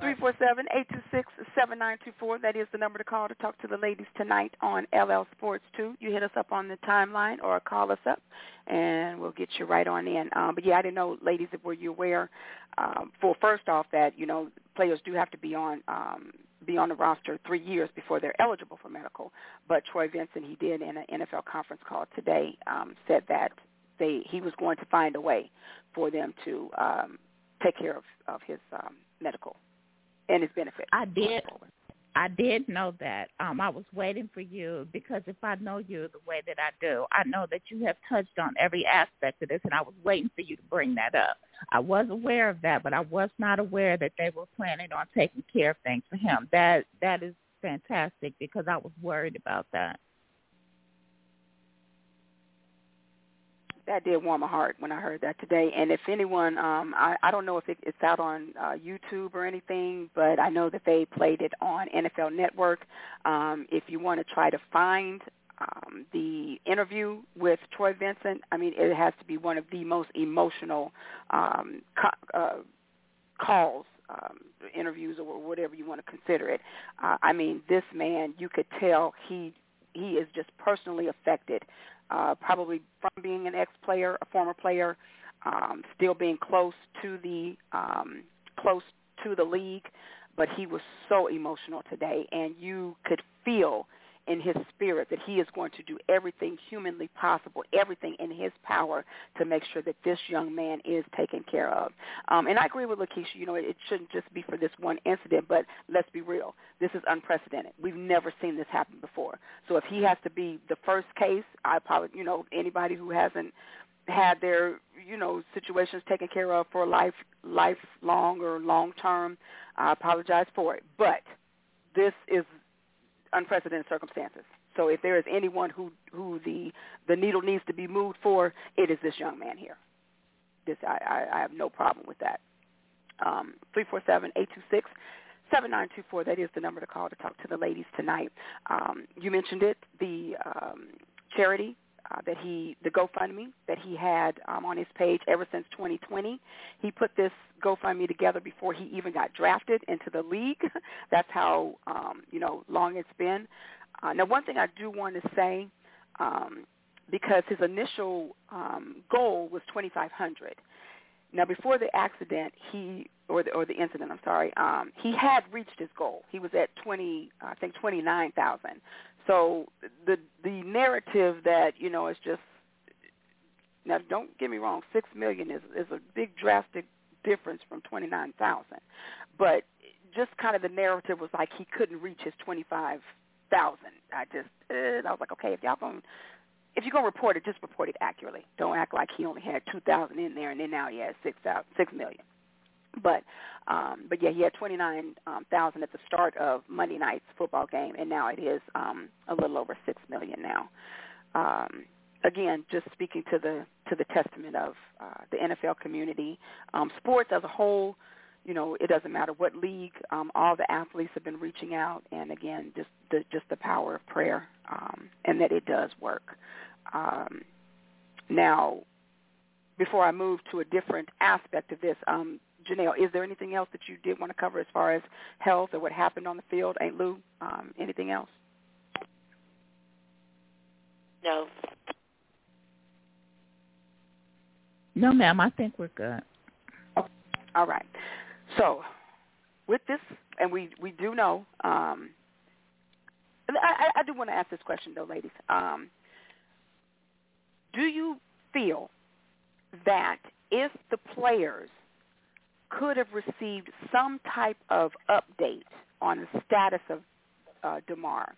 Speaker 2: Three four seven eight two six seven nine two four. That is the number to call to talk to the ladies tonight on LL Sports Two. You hit us up on the timeline or call us up, and we'll get you right on in. Um, but yeah, I didn't know, ladies, if were you aware? Um, for first off, that you know players do have to be on um, be on the roster three years before they're eligible for medical. But Troy Vincent, he did in an NFL conference call today, um, said that they he was going to find a way for them to um, take care of of his um, medical and his benefits.
Speaker 4: I did. I did know that. Um, I was waiting for you because if I know you the way that I do, I know that you have touched on every aspect of this, and I was waiting for you to bring that up. I was aware of that, but I was not aware that they were planning on taking care of things for him. That that is fantastic because I was worried about that.
Speaker 2: That did warm my heart when I heard that today. And if anyone, um, I, I don't know if it, it's out on uh, YouTube or anything, but I know that they played it on NFL Network. Um, if you want to try to find um, the interview with Troy Vincent, I mean, it has to be one of the most emotional um, co- uh, calls um, interviews or whatever you want to consider it. Uh, I mean, this man, you could tell he he is just personally affected uh, probably from being an ex-player, a former player, um, still being close to the um, close to the league. But he was so emotional today, and you could feel in his spirit that he is going to do everything humanly possible, everything in his power to make sure that this young man is taken care of. Um, and I agree with Lakeisha, you know, it shouldn't just be for this one incident, but let's be real. This is unprecedented. We've never seen this happen before. So if he has to be the first case, I apologize. you know, anybody who hasn't had their you know situations taken care of for life lifelong or long term i apologize for it but this is unprecedented circumstances. So if there is anyone who who the the needle needs to be moved for, it is this young man here. This I, I, I have no problem with that. Um, three four seven eight two six seven nine two four. That is the number to call to talk to the ladies tonight. Um, you mentioned it, the um, charity uh, that he, the GoFundMe that he had um, on his page ever since 2020. He put this GoFundMe together before he even got drafted into the league. That's how um, you know long it's been. Uh, now, one thing I do want to say, um, because his initial um, goal was 2,500. Now, before the accident, he or the or the incident, I'm sorry, um, he had reached his goal. He was at 20, I think 29,000. So the the narrative that you know is just now don't get me wrong, six million is is a big drastic difference from twenty nine thousand, but just kind of the narrative was like he couldn't reach his twenty five thousand. I just uh, I was like, okay, if y'all going if you're gonna report it, just report it accurately. Don't act like he only had two thousand in there and then now he has six thousand six million. But um but yeah, he had twenty nine um, thousand at the start of Monday night's football game and now it is um a little over six million now. Um again, just speaking to the to the testament of uh, the NFL community, um, sports as a whole. You know, it doesn't matter what league. Um, all the athletes have been reaching out, and again, just the just the power of prayer, um, and that it does work. Um, now, before I move to a different aspect of this, um, Janelle, is there anything else that you did want to cover as far as health or what happened on the field? Ain't Lou? Um, anything else?
Speaker 3: No.
Speaker 4: No, ma'am. I think we're good.
Speaker 2: Oh, all right. So, with this, and we we do know. Um, I, I do want to ask this question though, ladies. Um, do you feel that if the players could have received some type of update on the status of uh, Damar,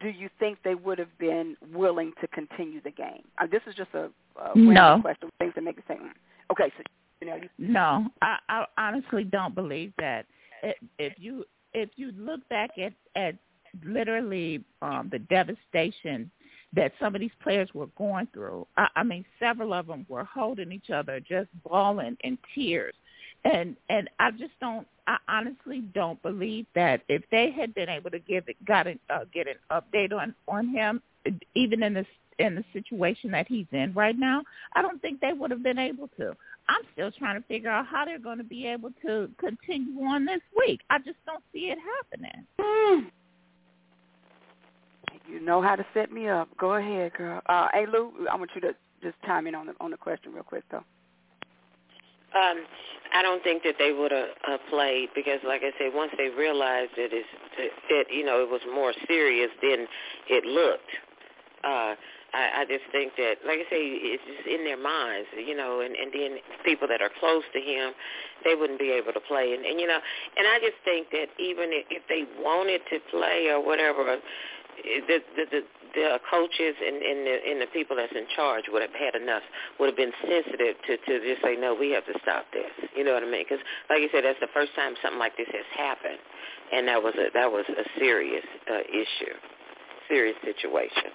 Speaker 2: do you think they would have been willing to continue the game? Uh, this is just a, a
Speaker 4: no.
Speaker 2: question. Things that make it say, mm. okay, so you know, you,
Speaker 4: no, I, I honestly don't believe that. If you if you look back at at literally um, the devastation that some of these players were going through, I, I mean, several of them were holding each other, just bawling in tears, and and I just don't. I honestly don't believe that if they had been able to give it, got an, uh, get an update on on him, even in this in the situation that he's in right now, I don't think they would have been able to. I'm still trying to figure out how they're going to be able to continue on this week. I just don't see it happening.
Speaker 2: Mm. You know how to set me up. Go ahead, girl. Uh, hey, Lou, I want you to just chime in on the on the question real quick, though.
Speaker 3: Um, I don't think that they would have uh, played because, like I said, once they realized that it's that you know it was more serious than it looked. Uh, I, I just think that, like I say, it's just in their minds, you know, and, and then people that are close to him, they wouldn't be able to play. And, and you know, and I just think that even if they wanted to play or whatever, the the the, the coaches and, and the and the people that's in charge would have had enough, would have been sensitive to to just say no, we have to stop this. You know what I mean? Because like you said, that's the first time something like this has happened, and that was a that was a serious uh, issue, serious situation.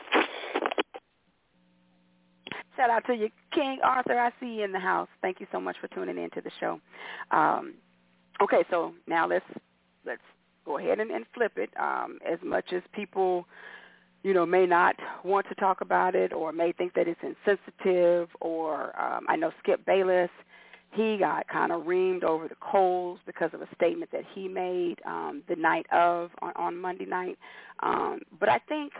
Speaker 2: Shout out to you, King Arthur. I see you in the house. Thank you so much for tuning in to the show. Um, okay, so now let's let's go ahead and, and flip it. Um, as much as people, you know, may not want to talk about it or may think that it's insensitive, or um, I know Skip Bayless, he got kind of reamed over the coals because of a statement that he made um, the night of on, on Monday night. Um, but I think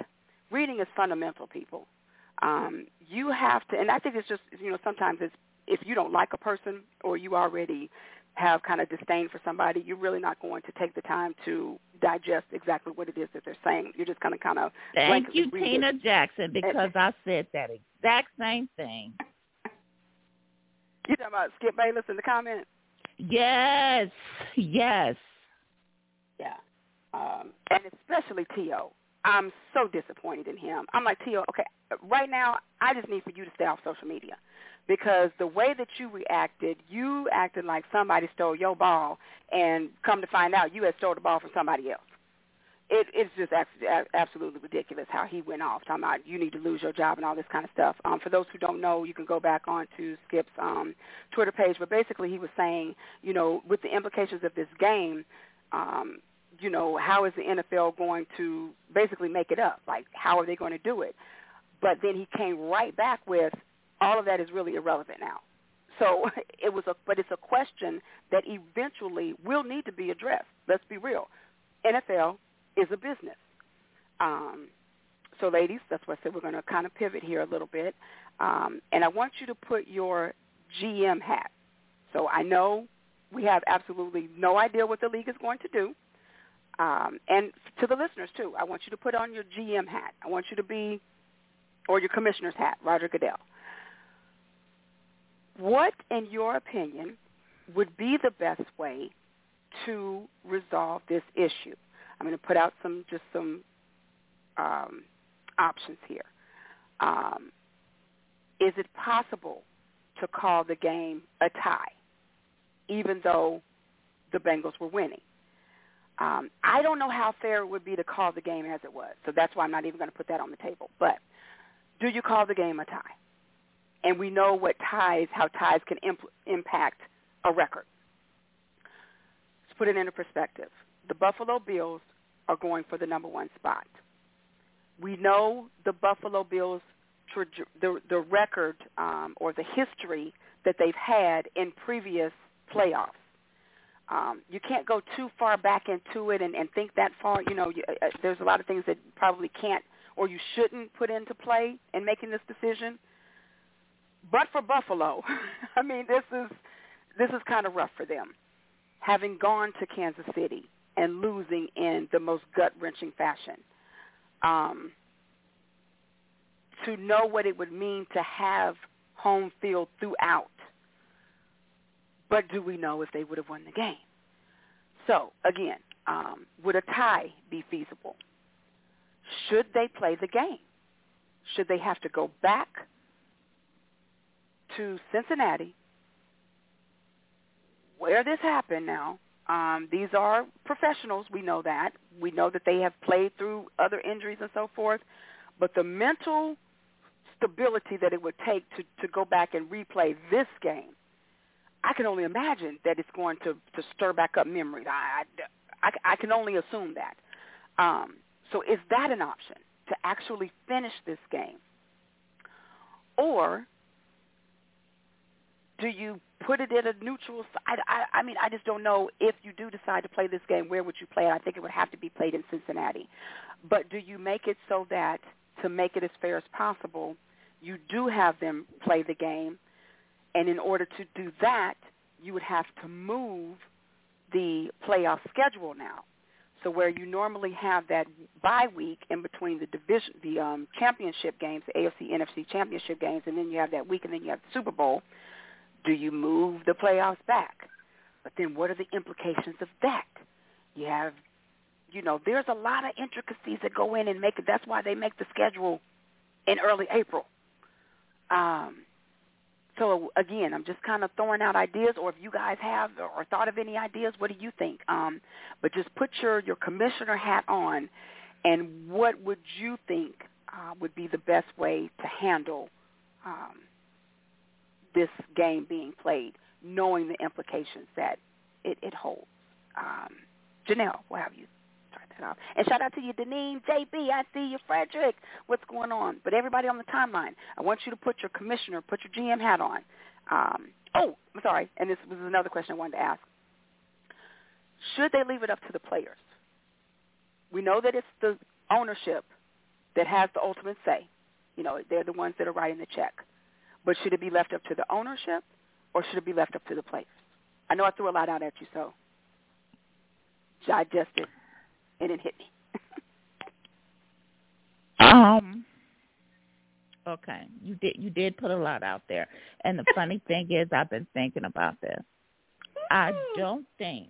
Speaker 2: reading is fundamental, people um, you have to, and I think it's just, you know, sometimes it's if you don't like a person or you already have kind of disdain for somebody, you're really not going to take the time to digest exactly what it is that they're saying. You're just going to kind of
Speaker 4: thank you, Tina
Speaker 2: it.
Speaker 4: Jackson, because and, I said that exact same thing.
Speaker 2: You talking about Skip Bayless in the comments?
Speaker 4: Yes, yes.
Speaker 2: Yeah, um, and especially T.O. I'm so disappointed in him. I'm like, T.O., okay, right now I just need for you to stay off social media because the way that you reacted, you acted like somebody stole your ball, and come to find out, you had stole the ball from somebody else. It, it's just absolutely ridiculous how he went off talking about you need to lose your job and all this kind of stuff. Um, for those who don't know, you can go back onto Skip's um, Twitter page, but basically he was saying, you know, with the implications of this game, um, you know, how is the NFL going to basically make it up? Like, how are they going to do it? But then he came right back with, all of that is really irrelevant now. So it was a, but it's a question that eventually will need to be addressed. Let's be real. NFL is a business. Um, so ladies, that's why I said we're going to kind of pivot here a little bit. Um, and I want you to put your GM hat. So I know we have absolutely no idea what the league is going to do. Um, and to the listeners too, I want you to put on your GM hat. I want you to be, or your commissioner's hat, Roger Goodell. What, in your opinion, would be the best way to resolve this issue? I'm going to put out some just some um, options here. Um, is it possible to call the game a tie, even though the Bengals were winning? Um, I don't know how fair it would be to call the game as it was, so that's why I'm not even going to put that on the table. But do you call the game a tie? And we know what ties, how ties can imp- impact a record. Let's put it into perspective. The Buffalo Bills are going for the number one spot. We know the Buffalo Bills the the record um, or the history that they've had in previous playoffs. Um, you can't go too far back into it and, and think that far. You know, you, uh, uh, there's a lot of things that probably can't or you shouldn't put into play in making this decision. But for Buffalo, I mean, this is this is kind of rough for them, having gone to Kansas City and losing in the most gut wrenching fashion. Um, to know what it would mean to have home field throughout. But do we know if they would have won the game? So again, um, would a tie be feasible? Should they play the game? Should they have to go back to Cincinnati, where this happened now? Um, these are professionals. We know that. We know that they have played through other injuries and so forth. But the mental stability that it would take to, to go back and replay this game, I can only imagine that it's going to, to stir back up memory. I, I, I can only assume that. Um, so is that an option to actually finish this game? Or do you put it at a neutral side? I, I mean, I just don't know if you do decide to play this game, where would you play it? I think it would have to be played in Cincinnati. But do you make it so that to make it as fair as possible, you do have them play the game. And in order to do that, you would have to move the playoff schedule now. So where you normally have that bye week in between the division, the um, championship games, the AFC, NFC championship games, and then you have that week, and then you have the Super Bowl. Do you move the playoffs back? But then what are the implications of that? You have, you know, there's a lot of intricacies that go in and make it. That's why they make the schedule in early April. Um, so again, I'm just kind of throwing out ideas, or if you guys have or thought of any ideas, what do you think? Um, but just put your your commissioner hat on, and what would you think uh, would be the best way to handle um, this game being played, knowing the implications that it, it holds? Um, Janelle, what have you. And shout out to you, Deneen, JB. I see you, Frederick. What's going on? But everybody on the timeline, I want you to put your commissioner, put your GM hat on. Um, oh, I'm sorry. And this was another question I wanted to ask. Should they leave it up to the players? We know that it's the ownership that has the ultimate say. You know, they're the ones that are writing the check. But should it be left up to the ownership or should it be left up to the players? I know I threw a lot out at you, so digest it and it hit me.
Speaker 4: um. Okay, you did you did put a lot out there, and the funny thing is, I've been thinking about this. I don't think,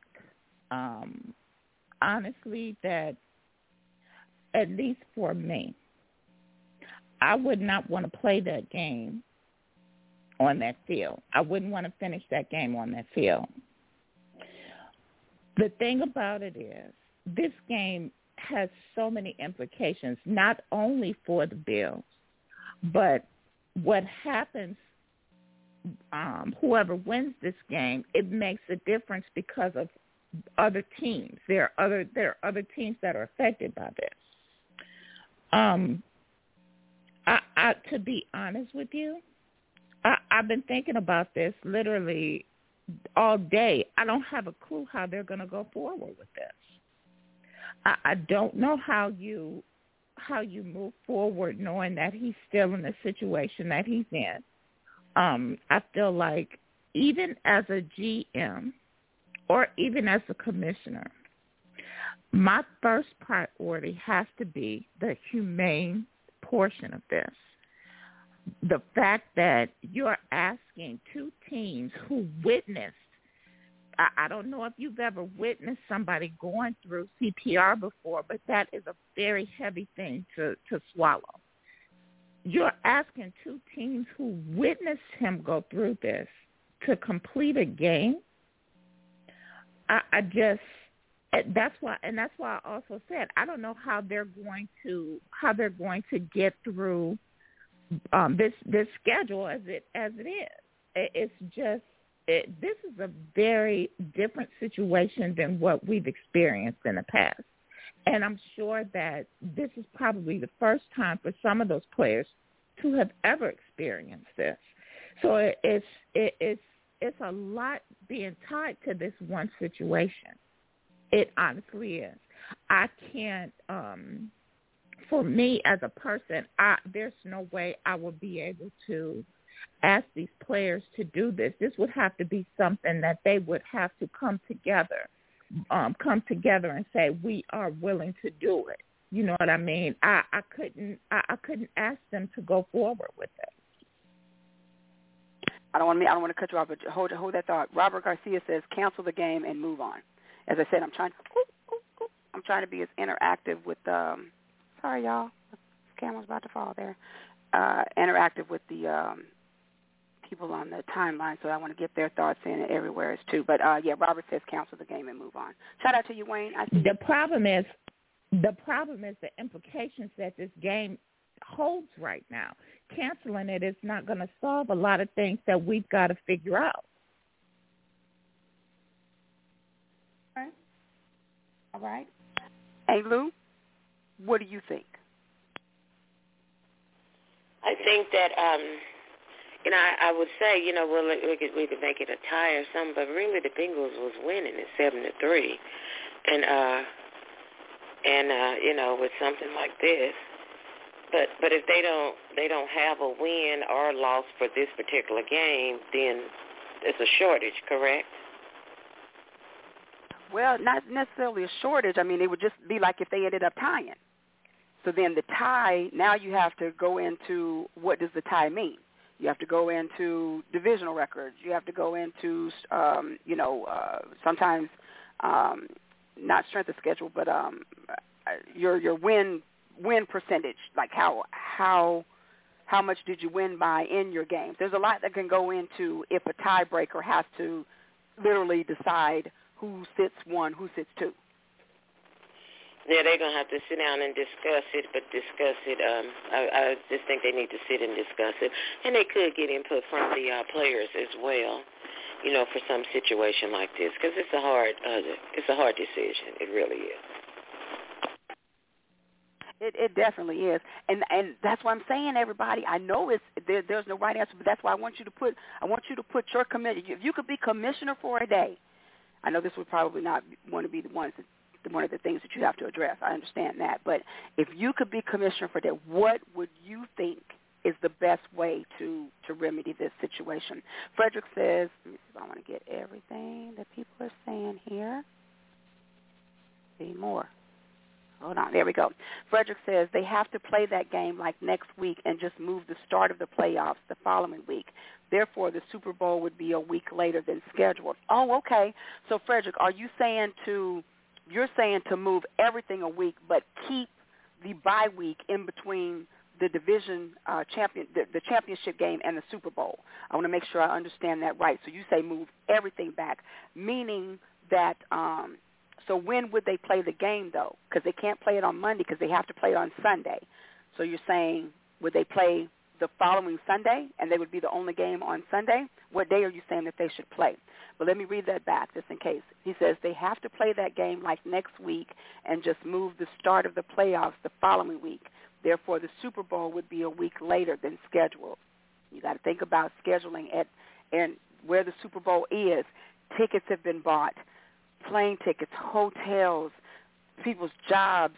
Speaker 4: um, honestly, that at least for me, I would not want to play that game on that field. I wouldn't want to finish that game on that field. The thing about it is, this game has so many implications, not only for the Bills, but what happens, um, whoever wins this game, it makes a difference because of other teams. There are other there are other teams that are affected by this. Um, I, I to be honest with you, I, I've been thinking about this literally all day. I don't have a clue how they're going to go forward with this. I, I don't know how you how you move forward knowing that he's still in the situation that he's in. Um, I feel like even as a GM or even as a commissioner, my first priority has to be the humane portion of this. The fact that you're asking two teams who witnessed I, I don't know if you've ever witnessed somebody going through CPR before, but that is a very heavy thing to to swallow. You're asking two teams who witnessed him go through this to complete a game. I, I just that's why and that's why I also said I don't know how they're going to how they're going to get through um this this schedule as it as it is. It, it's just it, this is a very different situation than what we've experienced in the past. And I'm sure that this is probably the first time for some of those players to have ever experienced this. So it, it's it, it's it's a lot being tied to this one situation. It honestly is. I can't um for me as a person, I there's no way I would be able to ask these players to do this. This would have to be something that they would have to come together, um, come together and say we are willing to do it. You know what I mean? I, I couldn't I, I couldn't ask them to go forward with it.
Speaker 2: I don't want to. I don't want to cut you off, but hold hold that thought. Robert Garcia says, "Cancel the game and move on." As I said, I'm trying. I'm trying to be as interactive with. um Sorry, y'all. The camera's about to fall there. Uh Interactive with the um people on the timeline, so I want to get their thoughts in everywhere as too. But uh, yeah, Robert says cancel the game and move on. Shout out to you, Wayne. I see
Speaker 4: the problem is the problem is the implications that this game holds right now. Canceling it is not going to solve a lot of things that we've got to figure out.
Speaker 2: All right. All right. Hey, Lou, what do you think?
Speaker 3: I think that um you know, I, I would say, you know, well, we could we could make it a tie or something, but really the Bengals was winning at seven to three, and uh, and uh, you know, with something like this, but but if they don't they don't have a win or loss for this particular game, then it's a shortage, correct?
Speaker 2: Well, not necessarily a shortage. I mean, it would just be like if they ended up tying. So then the tie, now you have to go into what does the tie mean? You have to go into divisional records. You have to go into, um, you know, uh, sometimes um, not strength of schedule, but um, your your win win percentage, like how how how much did you win by in your games. There's a lot that can go into if a tiebreaker has to literally decide who sits one, who sits two.
Speaker 3: Yeah, they're gonna have to sit down and discuss it, but discuss it. Um, I, I just think they need to sit and discuss it, and they could get input from the uh, players as well. You know, for some situation like this, because it's a hard, uh, it's a hard decision. It really is.
Speaker 2: It, it definitely is, and and that's what I'm saying, everybody. I know it's there, there's no right answer, but that's why I want you to put I want you to put your committee. If you could be commissioner for a day, I know this would probably not want to be the ones that one of the things that you have to address. I understand that. But if you could be commissioner for that, what would you think is the best way to, to remedy this situation? Frederick says, let me see if I want to get everything that people are saying here. See more. Hold on. There we go. Frederick says they have to play that game like next week and just move the start of the playoffs the following week. Therefore, the Super Bowl would be a week later than scheduled. Oh, okay. So, Frederick, are you saying to you're saying to move everything a week, but keep the bye week in between the division uh, champion, the, the championship game and the Super Bowl. I want to make sure I understand that right. So you say move everything back, meaning that. Um, so when would they play the game though? Because they can't play it on Monday because they have to play it on Sunday. So you're saying would they play the following Sunday and they would be the only game on Sunday? What day are you saying that they should play? But let me read that back just in case. He says they have to play that game like next week and just move the start of the playoffs the following week. Therefore, the Super Bowl would be a week later than scheduled. You got to think about scheduling at and where the Super Bowl is. Tickets have been bought, plane tickets, hotels, people's jobs,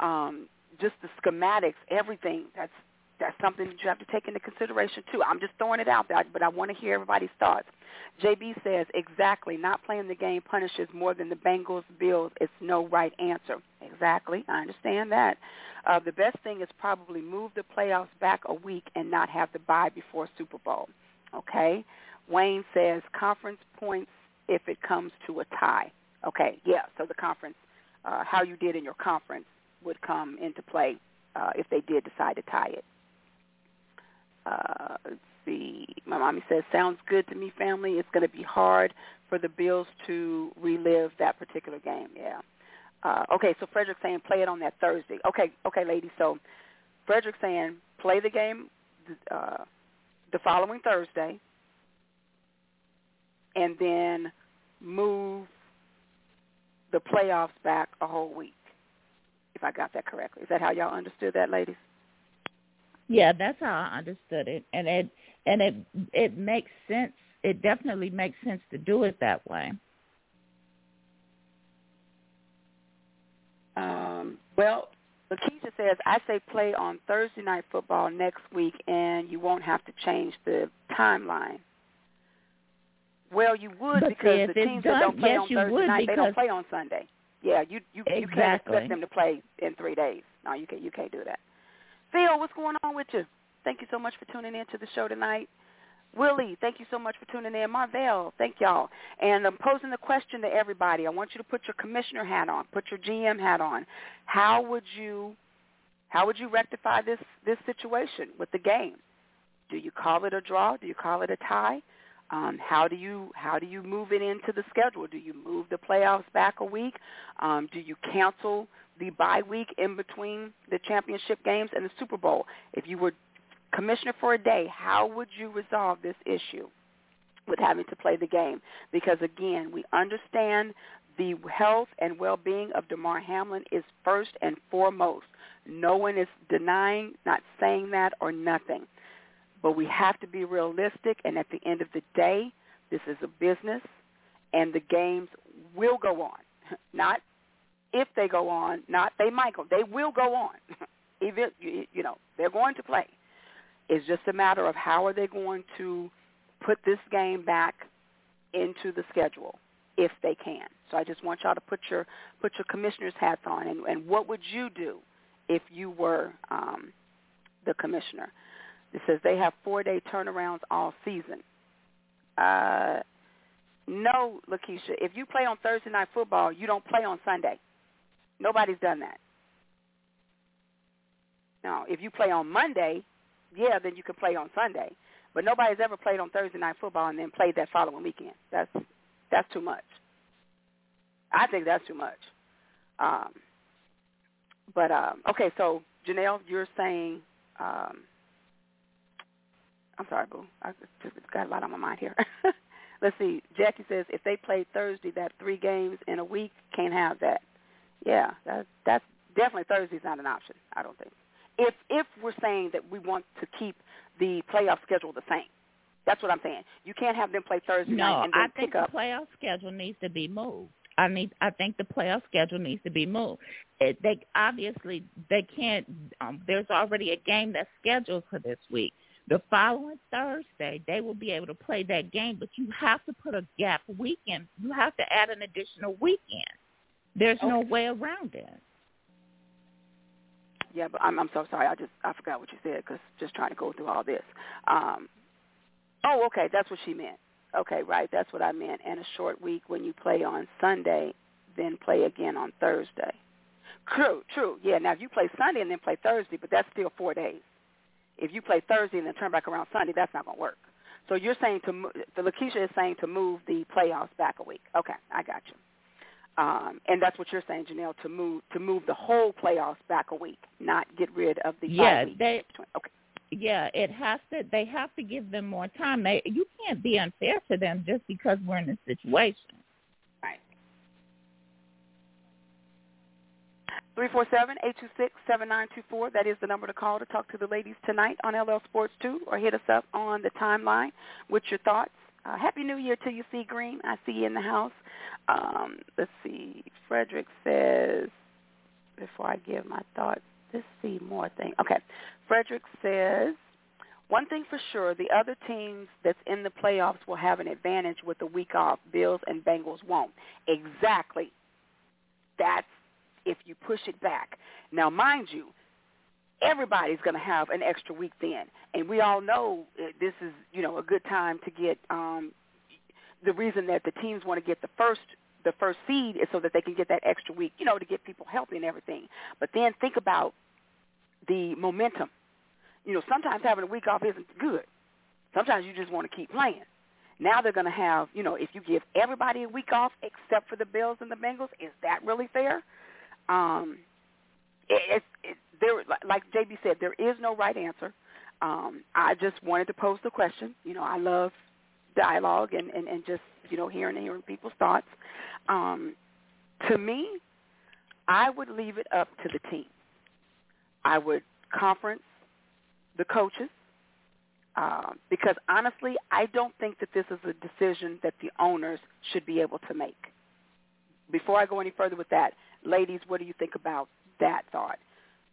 Speaker 2: um, just the schematics, everything. That's that's something that you have to take into consideration too. I'm just throwing it out there, but I want to hear everybody's thoughts. JB says, exactly, not playing the game punishes more than the Bengals Bills. It's no right answer. Exactly, I understand that. Uh, the best thing is probably move the playoffs back a week and not have the bye before Super Bowl. Okay? Wayne says conference points if it comes to a tie. Okay, yeah. So the conference, uh, how you did in your conference would come into play uh, if they did decide to tie it. Uh, let's see. My mommy says, sounds good to me, family. It's going to be hard for the Bills to relive that particular game. Yeah. Uh, okay, so Frederick saying play it on that Thursday. Okay, okay, ladies. So Frederick saying play the game uh, the following Thursday, and then move the playoffs back a whole week. If I got that correctly, is that how y'all understood that, ladies?
Speaker 4: Yeah, that's how I understood it, and it and it it makes sense. It definitely makes sense to do it that way.
Speaker 2: Um, well, Lakeisha says, I say play on Thursday night football next week, and you won't have to change the timeline. Well, you would
Speaker 4: but
Speaker 2: because
Speaker 4: the
Speaker 2: teams
Speaker 4: done,
Speaker 2: that don't play
Speaker 4: yes,
Speaker 2: on Thursday night, they don't play on Sunday. Yeah, you you
Speaker 4: exactly.
Speaker 2: you can't expect them to play in three days. No, you can't you can't do that. Phil, what's going on with you? Thank you so much for tuning in to the show tonight. Willie, thank you so much for tuning in. Marvell, thank y'all. And I'm posing the question to everybody. I want you to put your commissioner hat on, put your GM hat on. How would you how would you rectify this this situation with the game? Do you call it a draw? Do you call it a tie? Um, how do you how do you move it into the schedule? Do you move the playoffs back a week? Um, do you cancel the bye week in between the championship games and the Super Bowl? If you were commissioner for a day, how would you resolve this issue with having to play the game? Because again, we understand the health and well-being of Damar Hamlin is first and foremost. No one is denying, not saying that or nothing. But we have to be realistic, and at the end of the day, this is a business, and the games will go on. Not if they go on, not they might go. They will go on. Even you know they're going to play. It's just a matter of how are they going to put this game back into the schedule if they can. So I just want y'all to put your put your commissioner's hats on, and, and what would you do if you were um, the commissioner? It says they have four-day turnarounds all season. Uh, no, Lakeisha, if you play on Thursday night football, you don't play on Sunday. Nobody's done that. Now, if you play on Monday, yeah, then you can play on Sunday. But nobody's ever played on Thursday night football and then played that following weekend. That's that's too much. I think that's too much. Um, but um, okay, so Janelle, you're saying. Um, I'm sorry, Boo. I just got a lot on my mind here. Let's see. Jackie says if they play Thursday, that three games in a week can't have that. Yeah, that that's definitely Thursday's not an option. I don't think. If if we're saying that we want to keep the playoff schedule the same, that's what I'm saying. You can't have them play Thursday
Speaker 4: no,
Speaker 2: night and then
Speaker 4: I think
Speaker 2: pick up.
Speaker 4: the playoff schedule needs to be moved. I need. I think the playoff schedule needs to be moved. It, they obviously they can't. Um, there's already a game that's scheduled for this week. The following Thursday, they will be able to play that game, but you have to put a gap weekend. You have to add an additional weekend. There's
Speaker 2: Okay.
Speaker 4: no way around it.
Speaker 2: Yeah, but I'm I'm so sorry. I just I forgot what you said because just trying to go through all this. Um, oh, okay, that's what she meant. Okay, right, that's what I meant. And a short week when you play on Sunday, then play again on Thursday. True, true. Yeah. Now if you play Sunday and then play Thursday, but that's still four days. If you play Thursday and then turn back around Sunday, that's not going to work. So you're saying to the Lakeisha is saying to move the playoffs back a week. Okay, I got you. Um, and that's what you're saying, Janelle, to move to move the whole playoffs back a week, not get rid of the
Speaker 4: Yeah, they.
Speaker 2: Okay.
Speaker 4: Yeah, it has to. They have to give them more time. They. You can't be unfair to them just because we're in this situation.
Speaker 2: Right. Three four seven eight two six seven nine two four. That is the number to call to talk to the ladies tonight on LL Sports 2 or hit us up on the timeline with your thoughts. Uh, Happy New Year to you, C. Green. I see you in the house. Um, let's see. Frederick says, before I give my thoughts, let's see more thing. Okay. Frederick says, one thing for sure, the other teams that's in the playoffs will have an advantage with the week off. Bills and Bengals won't. Exactly. That's if you push it back. Now, mind you, everybody's going to have an extra week then, and we all know this is you know a good time to get um, the reason that the teams want to get the first the first seed is so that they can get that extra week, you know, to get people healthy and everything. But then think about the momentum. You know, sometimes having a week off isn't good. Sometimes you just want to keep playing. Now they're going to have, you know, if you give everybody a week off except for the Bills and the Bengals, is that really fair? Um, it, it, it, there, like JB said, there is no right answer. Um, I just wanted to pose the question. You know, I love dialogue and, and, and just, you know, hearing and hearing people's thoughts. Um, to me, I would leave it up to the team. I would conference the coaches uh, because honestly, I don't think that this is a decision that the owners should be able to make. Before I go any further with that, ladies, what do you think about that thought?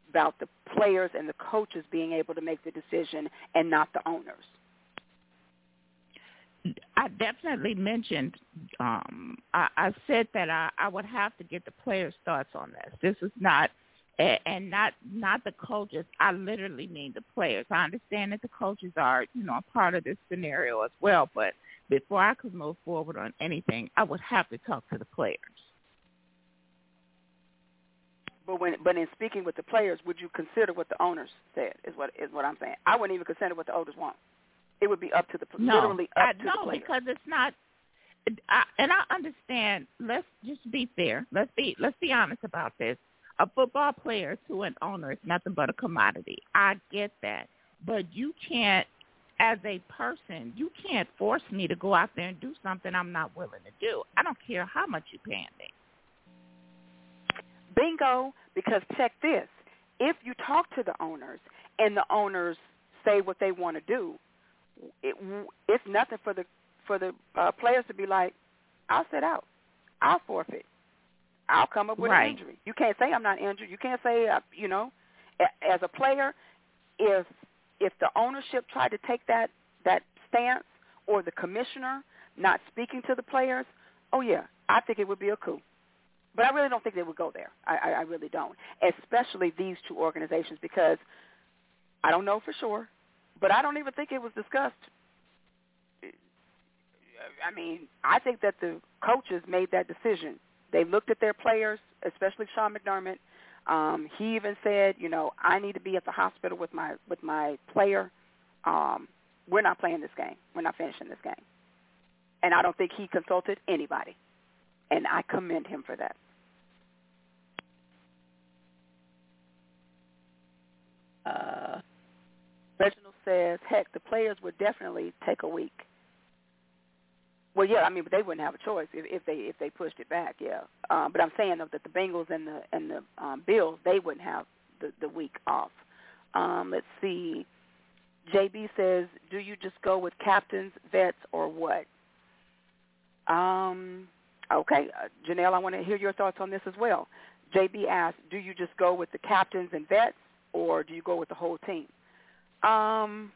Speaker 2: About the players and the coaches being able to make the decision and not the owners?
Speaker 4: I definitely mentioned. Um, I, I said that I, I would have to get the players' thoughts on this. This is not, and not not the coaches. I literally mean the players. I understand that the coaches are, you know, a part of this scenario as well. But before I could move forward on anything, I would have to talk to the players.
Speaker 2: But when, but in speaking with the players, would you consider what the owners said? Is what is what I'm saying. I wouldn't even consider what the owners want. It would be up to the
Speaker 4: no,
Speaker 2: literally up
Speaker 4: I,
Speaker 2: to
Speaker 4: no,
Speaker 2: the players.
Speaker 4: because it's not. I, and I understand. Let's just be fair. Let's be let's be honest about this. A football player to an owner is nothing but a commodity. I get that, but you can't, as a person, you can't force me to go out there and do something I'm not willing to do. I don't care how much you pay me.
Speaker 2: Bingo. Because check this: if you talk to the owners and the owners say what they want to do, it, it's nothing for the for the uh, players to be like, "I'll sit out, I'll forfeit, I'll come up with
Speaker 4: right.
Speaker 2: an injury." You can't say I'm not injured. You can't say, uh, you know, as a player, if if the ownership tried to take that that stance or the commissioner not speaking to the players, oh yeah, I think it would be a coup. But I really don't think they would go there. I, I, I really don't, especially these two organizations because I don't know for sure, but I don't even think it was discussed. I mean, I think that the coaches made that decision. They looked at their players, especially Sean McDermott. Um, he even said, you know, I need to be at the hospital with my with my player. Um, we're not playing this game. We're not finishing this game. And I don't think he consulted anybody. And I commend him for that. Uh, Reginald says, heck, the players would definitely take a week. Well, yeah, I mean, but they wouldn't have a choice if, if they if they pushed it back. Yeah, um, but I'm saying though that the Bengals and the and the um, Bills they wouldn't have the the week off. Um, let's see. JB says, do you just go with captains, vets, or what? Um, okay, uh, Janelle, I want to hear your thoughts on this as well. JB asked, do you just go with the captains and vets, or do you go with the whole team? Um,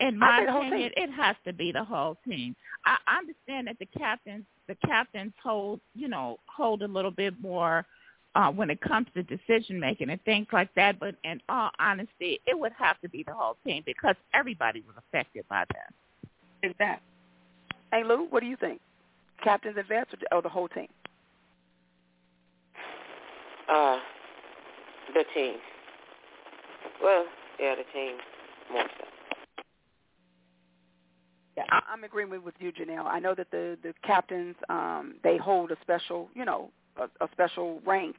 Speaker 4: in my opinion, it has to be the whole team. I understand that the captains, the captains hold, you know, hold a little bit more uh, when it comes to decision making and things like that. But in all honesty, it would have to be the whole team because everybody was affected by that.
Speaker 2: Exactly. Hey Lou, what do you think? Captains and vets, or, or the whole team?
Speaker 3: Uh, the team. Well, yeah, the team more so.
Speaker 2: Yeah, I'm agreeing with you, Janelle. I know that the the captains um, they hold a special, you know, a, a special rank,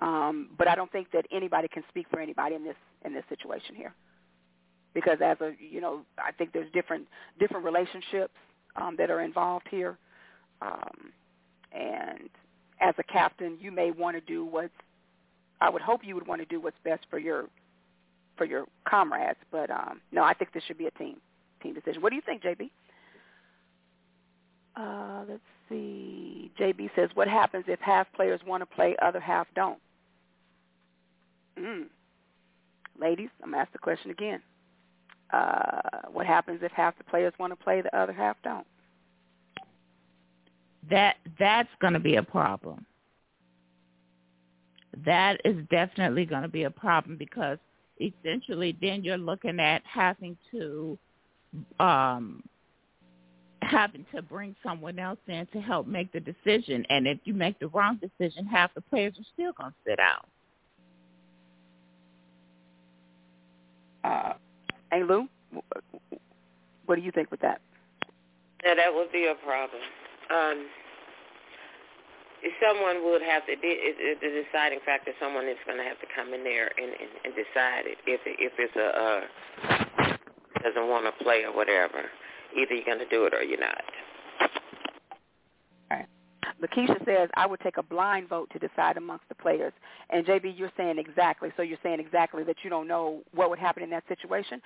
Speaker 2: um, but I don't think that anybody can speak for anybody in this in this situation here, because as a you know, I think there's different different relationships um, that are involved here, um, and as a captain, you may want to do what's I would hope you would want to do what's best for your for your comrades. But um, no, I think this should be a team team decision. What do you think, JB? Uh, let's see. JB says, "What happens if half players want to play, other half don't?" Mm. Ladies, I'm gonna ask the question again. Uh, what happens if half the players want to play, the other half don't?
Speaker 4: That that's going to be a problem. That is definitely going to be a problem because essentially then you're looking at having to um having to bring someone else in to help make the decision. And if you make the wrong decision, half the players are still going to sit out.
Speaker 2: Uh, hey, Lou, what do you think with that?
Speaker 3: Yeah, that would be a problem. Um, someone would have to be it, the deciding factor. Someone is going to have to come in there and, and, and decide it if if it's a uh, doesn't want to play or whatever. Either you're going to do it or you're not.
Speaker 2: All right. Lakeisha says, I would take a blind vote to decide amongst the players. And JB, you're saying exactly. So you're saying exactly that you don't know what would happen in that situation.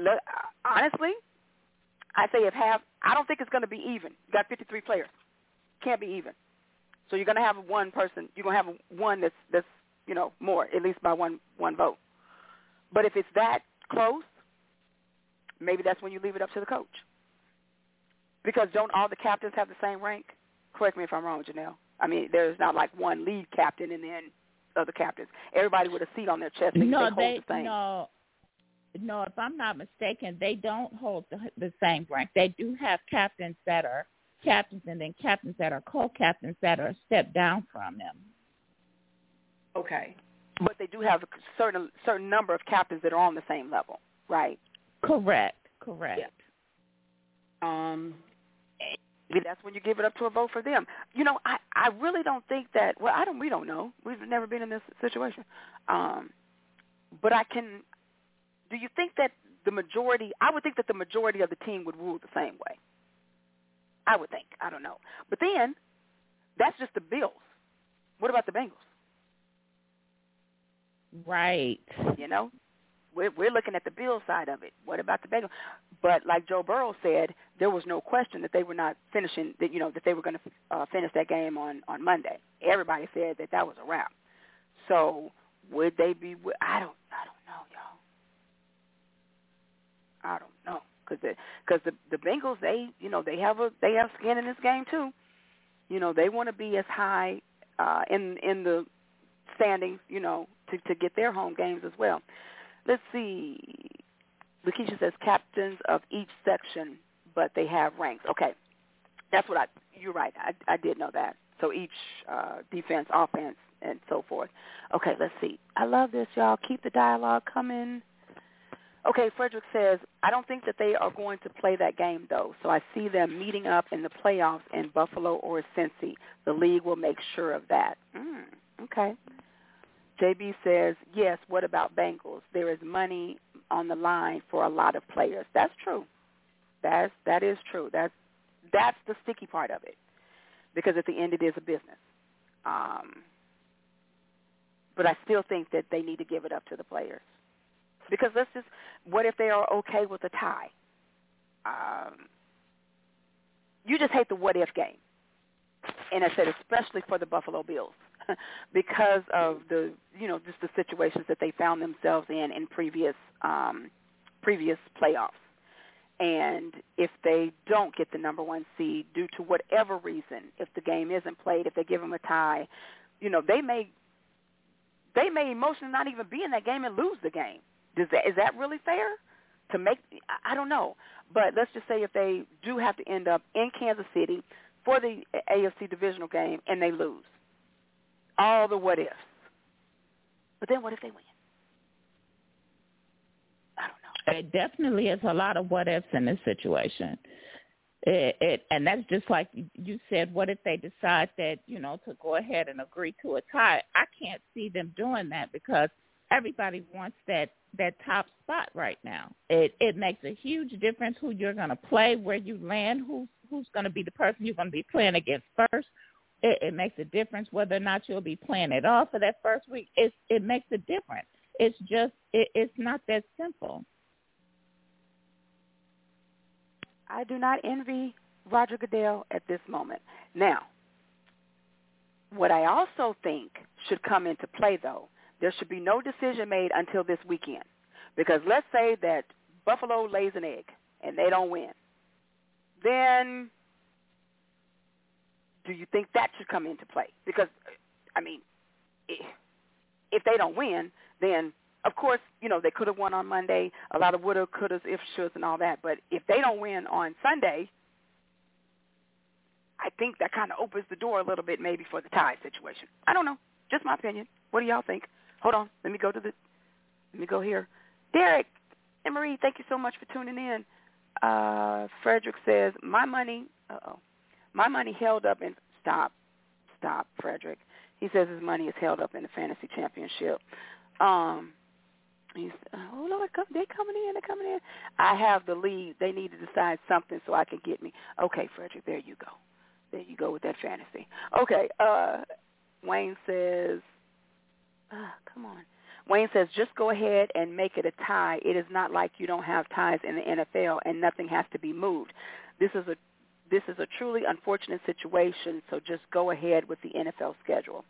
Speaker 2: Look, honestly, I say if half, I don't think it's going to be even. You got 53 players. Can't be even. So you're going to have one person. You're going to have one that's that's you know more at least by one one vote. But if it's that close, maybe that's when you leave it up to the coach. Because don't all the captains have the same rank? Correct me if I'm wrong, Janelle. I mean, there's not like one lead captain and then other captains. Everybody with a seat on their chest.
Speaker 4: No,
Speaker 2: they,
Speaker 4: they
Speaker 2: the same.
Speaker 4: no, no. If I'm not mistaken, they don't hold the, the same rank. They do have captains that are captains and then captains that are co-captains that are stepped down from them.
Speaker 2: Okay. But they do have a certain certain number of captains that are on the same level, right?
Speaker 4: Correct. Correct.
Speaker 2: Yeah. Um, that's when you give it up to a vote for them. You know, I I really don't think that. Well, I don't. We don't know. We've never been in this situation. Um, but I can. Do you think that the majority? I would think that the majority of the team would rule the same way. I would think. I don't know. But then, that's just the Bills. What about the Bengals?
Speaker 4: Right.
Speaker 2: You know, we're we're looking at the Bills side of it. What about the Bengals? But like Joe Burrow said, there was no question that they were not finishing. That you know that they were going to uh, finish that game on on Monday. Everybody said that that was a wrap. So would they be? I don't. I don't know, y'all. I don't know because the because the the Bengals they you know they have a they have skin in this game too. You know they want to be as high uh, in in the standings, you know, to to get their home games as well. Let's see. Lakeisha says captains of each section, but they have ranks. Okay, that's what I. You're right. I I did know that. So each uh, defense, offense, and so forth. Okay, let's see. I love this, y'all. Keep the dialogue coming. Okay, Frederick says, I don't think that they are going to play that game, though, so I see them meeting up in the playoffs in Buffalo or Cincy. The league will make sure of that. Mm, okay. JB says, yes, what about Bengals? There is money on the line for a lot of players. That's true. That's, that is true. That's, that's the sticky part of it because at the end it is a business. Um, but I still think that they need to give it up to the players. Because let's just, what if they are okay with a tie? Um, you just hate the what if game. And I said especially for the Buffalo Bills because of the, you know, just the situations that they found themselves in in previous um, previous playoffs. And if they don't get the number one seed due to whatever reason, if the game isn't played, if they give them a tie, you know, they may they may emotionally not even be in that game and lose the game. Does that is that really fair to make? I don't know, but let's just say if they do have to end up in Kansas City for the AFC divisional game and they lose, all the what ifs. But then what if they win? I don't know.
Speaker 4: It definitely is a lot of what ifs in this situation. It, it and that's just like you said. What if they decide that you know to go ahead and agree to a tie? I can't see them doing that because everybody wants that that top spot right now. It it makes a huge difference who you're going to play, where you land, who's who's going to be the person you're going to be playing against first. It, it makes a difference whether or not you'll be playing at all for that first week. It it makes a difference. It's just it, it's not that simple.
Speaker 2: I do not envy Roger Goodell at this moment. Now, what I also think should come into play, though, there should be no decision made until this weekend. Because let's say that Buffalo lays an egg and they don't win. Then do you think that should come into play? Because, I mean, eh, if they don't win, then of course, you know, they could have won on Monday. A lot of woulda, couldas, if, shoulds, and all that. But if they don't win on Sunday, I think that kind of opens the door a little bit maybe for the tie situation. I don't know. Just my opinion. What do y'all think? Hold on. Let me go to the. Let me go here. Derek and Marie, thank you so much for tuning in. Uh, Frederick says my money. Uh oh. My money held up in stop, stop, Frederick. He says his money is held up in the fantasy championship. Um, he's oh Lord, come, they coming in, they're coming in. I have the lead. They need to decide something so I can get me. Okay, Frederick, there you go. There you go with that fantasy. Okay, uh, Wayne says, ah, come on. Wayne says, just go ahead and make it a tie. It is not like you don't have ties in the NFL and nothing has to be moved. This is a this is a truly unfortunate situation, so just go ahead with the NFL schedule.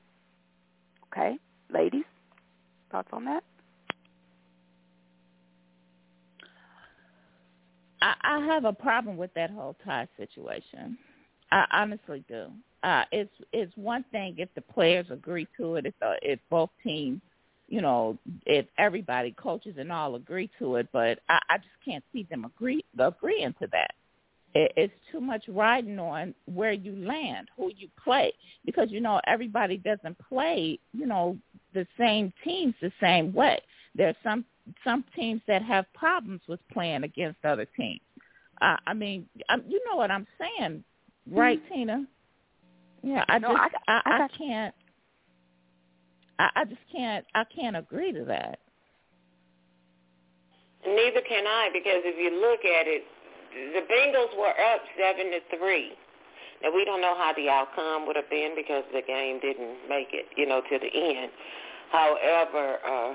Speaker 2: Okay, ladies, thoughts on that?
Speaker 4: I, I have a problem with that whole tie situation. I honestly do. Uh, it's it's one thing if the players agree to it, if uh, if both teams, you know, if everybody, coaches and all agree to it, but I, I just can't see them agree agreeing to that. It, it's too much riding on where you land, who you play, because you know everybody doesn't play, you know, the same teams the same way. There are some some teams that have problems with playing against other teams. Uh, I mean, I'm, you know what I'm saying, right, mm-hmm. Tina? Yeah, I
Speaker 2: no,
Speaker 4: just
Speaker 2: I,
Speaker 4: I, I, I can't. I, I just can't. I can't agree to that.
Speaker 3: Neither can I, because if you look at it, the Bengals were up seven to three. Now we don't know how the outcome would have been because the game didn't make it, you know, to the end. However, uh,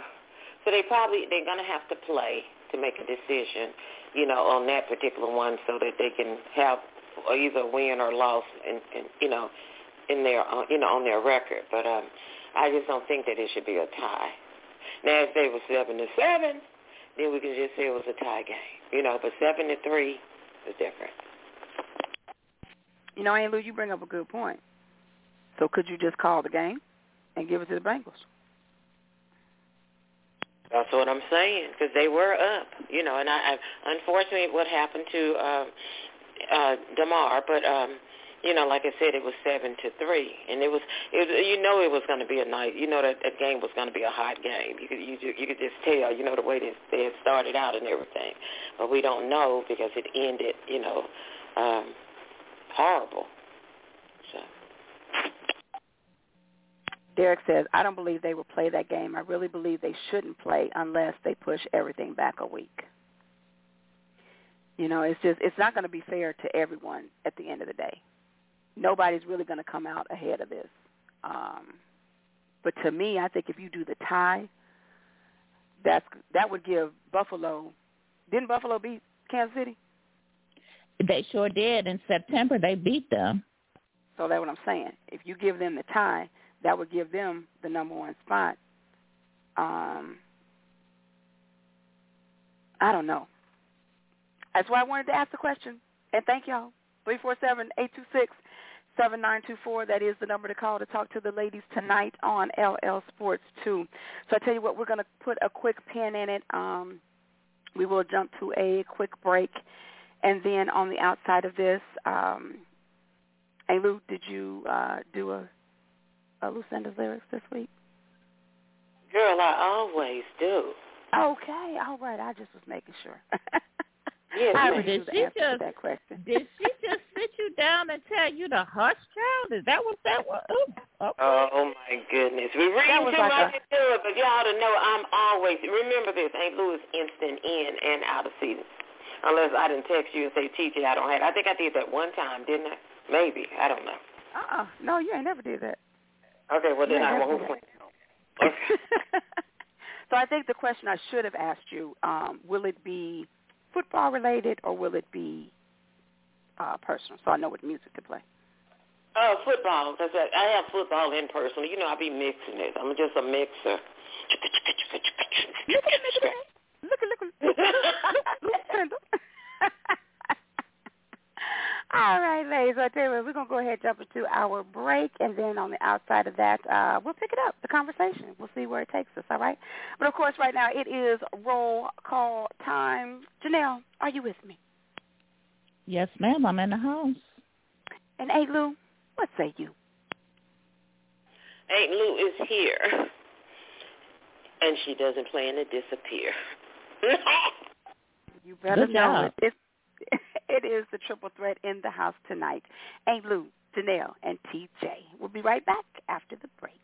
Speaker 3: so they probably they're going to have to play to make a decision, you know, on that particular one, so that they can have either win or loss, and, and you know, in their uh, you know on their record. But um, I just don't think that it should be a tie. Now, if they were seven to seven, then we can just say it was a tie game, you know. But seven to three is different.
Speaker 2: You know, Aunt Lou, you bring up a good point. So could you just call the game and give it to the Bengals?
Speaker 3: That's what I'm saying because they were up, you know. And I, I unfortunately, what happened to uh, uh, Damar, but um, you know, like I said, it was seven to three, and it was, it you know, it was going to be a night. You know that that game was going to be a hot game. You could you you could just tell, you know, the way they they had started out and everything, but we don't know because it ended, you know, um, horrible.
Speaker 2: Derek says, I don't believe they will play that game. I really believe they shouldn't play unless they push everything back a week. You know, it's just it's not going to be fair to everyone at the end of the day. Nobody's really going to come out ahead of this. Um, but to me, I think if you do the tie, that's that would give Buffalo. Didn't Buffalo beat Kansas City?
Speaker 4: They sure did in September. They beat them.
Speaker 2: So that's what I'm saying. If you give them the tie, that would give them the number one spot. Um, I don't know. That's why I wanted to ask the question. And thank y'all. Three four seven eight two six seven nine two four. That is the number to call to talk to the ladies tonight on LL Sports 2. So I tell you what, we're going to put a quick pin in it. Um, we will jump to a quick break. And then on the outside of this, um, hey Lou, did you uh, do a uh, Lucinda's lyrics this week?
Speaker 3: Girl, I always do.
Speaker 2: Okay, all right. I just was making sure.
Speaker 3: yes,
Speaker 2: I
Speaker 4: did she just did she just sit you down and tell you to hush, child? Is that what that was? Ooh, okay.
Speaker 3: Oh my goodness, we read too
Speaker 2: like
Speaker 3: much
Speaker 2: a...
Speaker 3: into it, but y'all to know I'm always remember this. Ain't Louis instant in and out of season, unless I didn't text you and say, TJ, I don't have. I think I did that one time, didn't I? Maybe I don't know.
Speaker 2: Uh uh No, you ain't never did that.
Speaker 3: Okay, well then I won't.
Speaker 2: Okay. so I think the question I should have asked you: um, Will it be football related or will it be uh, personal? So I know what music to play.
Speaker 3: Oh, football. Cause I, I have football in personal. You know, I be mixing it. I'm just a mixer.
Speaker 2: Look at look at look at look at All right, ladies. I tell you what, we're gonna go ahead and jump into our break, and then on the outside of that, uh, we'll pick it up the conversation. We'll see where it takes us. All right. But of course, right now it is roll call time. Janelle, are you with me?
Speaker 4: Yes, ma'am. I'm in the house.
Speaker 2: And Aunt Lou, what say you?
Speaker 3: Aunt Lou is here, and she doesn't plan to disappear.
Speaker 2: you better
Speaker 4: Good
Speaker 2: know
Speaker 4: job.
Speaker 2: it. It's, the triple threat in the house tonight. Aunt Lou, Janelle, and TJ. We'll be right back after the break.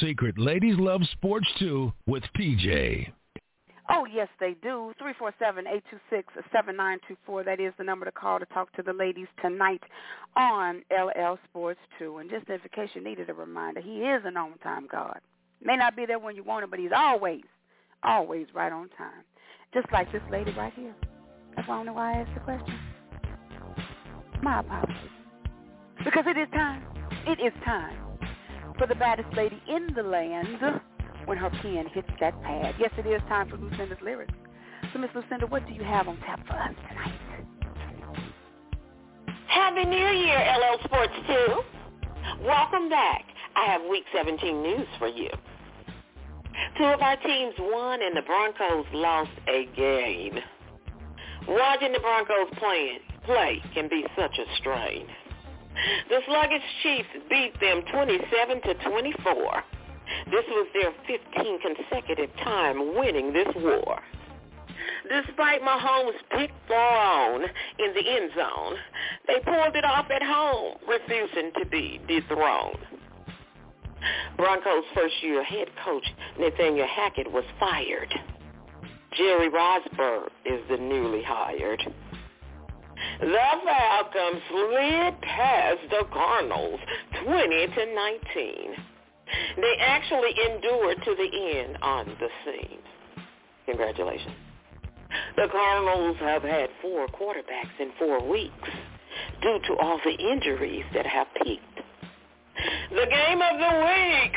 Speaker 6: Secret. Ladies love sports too with PJ.
Speaker 2: Oh, yes, they do. 347-826-7924. That is the number to call to talk to the ladies tonight on LL Sports 2. And just in case you needed a reminder, he is an on-time God. May not be there when you want him, but he's always, always right on time. Just like this lady right here. That's why I don't know why I asked the question. My apologies. Because it is time. It is time for the baddest lady in the land when her pen hits that pad. Yes, it is time for Lucinda's lyrics. So, Miss Lucinda, what do you have on tap for us tonight?
Speaker 3: Happy New Year, LL Sports 2. Welcome back. I have Week 17 news for you. Two of our teams won and the Broncos lost a game. Watching the Broncos playing, play can be such a strain. The sluggish Chiefs beat them 27 to 24. This was their 15 consecutive time winning this war. Despite Mahomes' pick thrown in the end zone, they pulled it off at home, refusing to be dethroned. Broncos' first-year head coach Nathaniel Hackett was fired. Jerry Rosburg is the newly hired. The Falcons slid past the Cardinals 20 to 19. They actually endured to the end on the scene. Congratulations. The Cardinals have had four quarterbacks in four weeks due to all the injuries that have peaked. The game of the week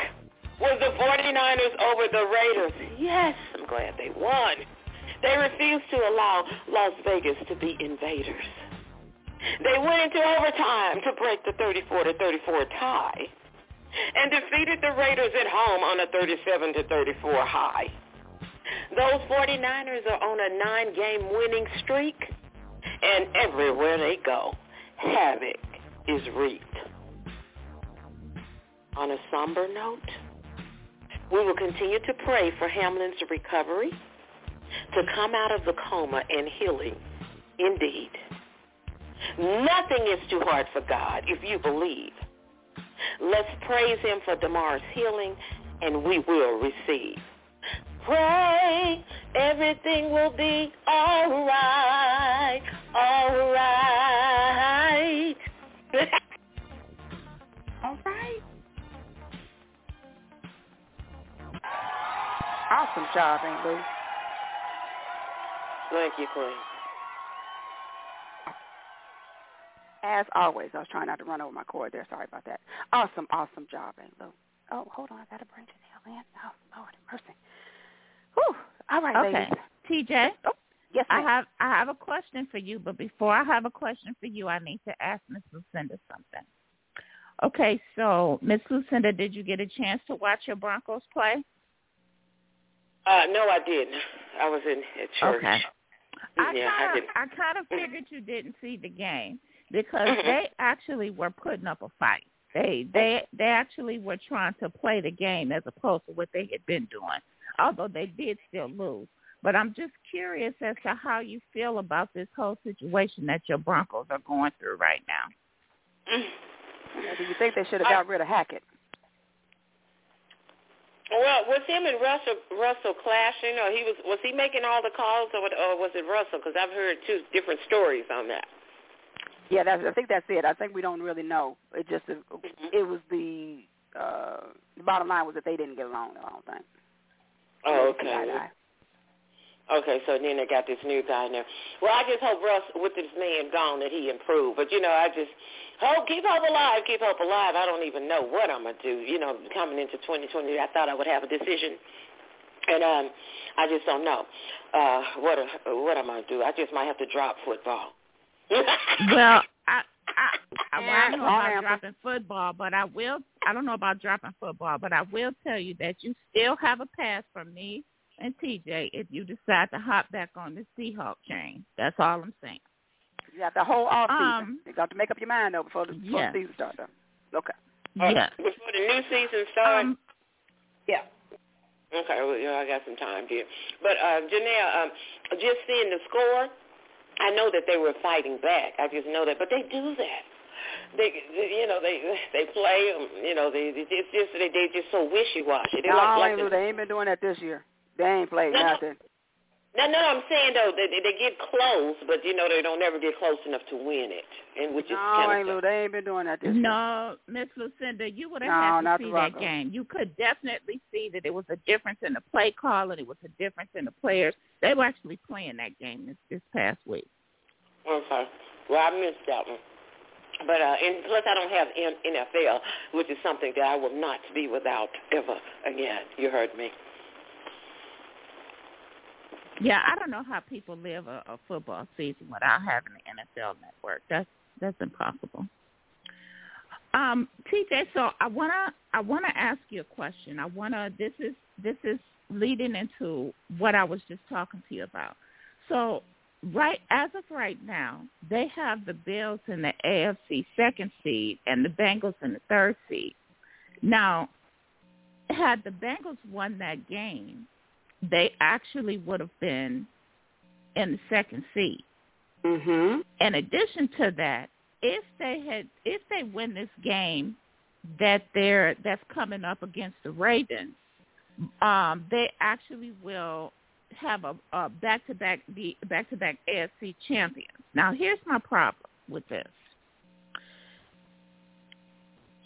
Speaker 3: was the 49ers over the Raiders. Yes, I'm glad they won. They refused to allow Las Vegas to be invaders. They went into overtime to break the 34 to 34 tie and defeated the Raiders at home on a 37 to 34 high. Those 49ers are on a nine-game winning streak, and everywhere they go, havoc is reaped. On a somber note, we will continue to pray for Hamlin's recovery to come out of the coma and healing indeed. Nothing is too hard for God if you believe. Let's praise him for Damar's healing, and we will receive. Pray everything will be all right, all right.
Speaker 2: all right. Awesome job, Aunt Lou.
Speaker 3: Thank you, Queen.
Speaker 2: As always, I was trying not to run over my cord there. Sorry about that. Awesome, awesome job, Aunt Lou. Oh, hold on. I got to bring Janelle in. Oh, Lord mercy. Whew. All right,
Speaker 4: okay.
Speaker 2: ladies.
Speaker 4: TJ.
Speaker 2: Oh, yes,
Speaker 4: I have I have a question for you, but before I have a question for you, I need to ask Miss Lucinda something. Okay, so Miss Lucinda, did you get a chance to watch your Broncos play?
Speaker 3: Uh, no, I didn't. I was in at church.
Speaker 4: Okay. I
Speaker 3: yeah,
Speaker 4: kind of
Speaker 3: didn't.
Speaker 4: I kind of figured you didn't see the game because they actually were putting up a fight. They they they actually were trying to play the game as opposed to what they had been doing. Although they did still lose. But I'm just curious as to how you feel about this whole situation that your Broncos are going through right now.
Speaker 2: Do you think they should have got rid of Hackett?
Speaker 3: Well, was him and Russell Russell clashing, or he was was he making all the calls, or, or was it Russell? Because I've heard two different stories on that.
Speaker 2: Yeah, that's, I think that's it. I think we don't really know. It just it,
Speaker 3: Mm-hmm.
Speaker 2: it was the uh the bottom line was that they didn't get along. I don't think.
Speaker 3: Oh, okay.
Speaker 2: Eye.
Speaker 3: Okay, so then they got this new guy in there. Well, I just hope Russ, with this man gone, that he improved. But you know, I just hope keep hope alive, keep hope alive. I don't even know what I'm gonna do. You know, coming into 2020, I thought I would have a decision, and um, I just don't know uh, what what I'm gonna do. I just might have to drop football.
Speaker 4: Well, I I, I, well, I don't know about dropping football, but I will. I don't know about dropping football, but I will tell you that you still have a pass from me and TJ if you decide to hop back on the Seahawk chain. That's all I'm saying.
Speaker 2: You got the whole off season.
Speaker 4: Um,
Speaker 2: you got to make up your mind though before the, before
Speaker 4: yeah.
Speaker 2: the season starts. Though. Okay.
Speaker 3: Uh,
Speaker 4: Yeah.
Speaker 3: Before the new season starts.
Speaker 4: Um,
Speaker 2: Yeah.
Speaker 3: Okay, well, you know, I got some time here. But uh, Janelle, um, just seeing the score, I know that they were fighting back. I just know that, but they do that. they, you know, they they play. You know, they it's just they they just so wishy washy. They
Speaker 2: no,
Speaker 3: like,
Speaker 2: like they ain't been doing that this year. They ain't played
Speaker 3: no,
Speaker 2: nothing.
Speaker 3: No, no, I'm saying though they they get close, but you know they don't never get close enough to win it, and which is
Speaker 2: no,
Speaker 3: kind
Speaker 2: ain't Lou, they ain't been doing that this
Speaker 4: No, Miss Lucinda, you would have
Speaker 2: no,
Speaker 4: had to see that game. You could definitely see that there was a difference in the play call and it was a difference in the players. They were actually playing that game this, this past week.
Speaker 3: Okay, well I missed that one. But uh, and plus, I don't have NFL, which is something that I will not be without ever again. You heard me.
Speaker 4: Yeah, I don't know how people live a, a football season without having the NFL network. That's that's impossible. Um, TJ, so I wanna I wanna ask you a question. I wanna this is this is leading into what I was just talking to you about. So right as of right now, they have the Bills in the AFC second seed and the Bengals in the third seed. Now, had the Bengals won that game, they actually would have been in the second seat.
Speaker 2: Mm-hmm.
Speaker 4: In addition to that, if they had if they win this game that they're that's coming up against the Ravens, um, they actually will have a, a back-to-back be back-to-back AFC champions. Now, here's my problem with this: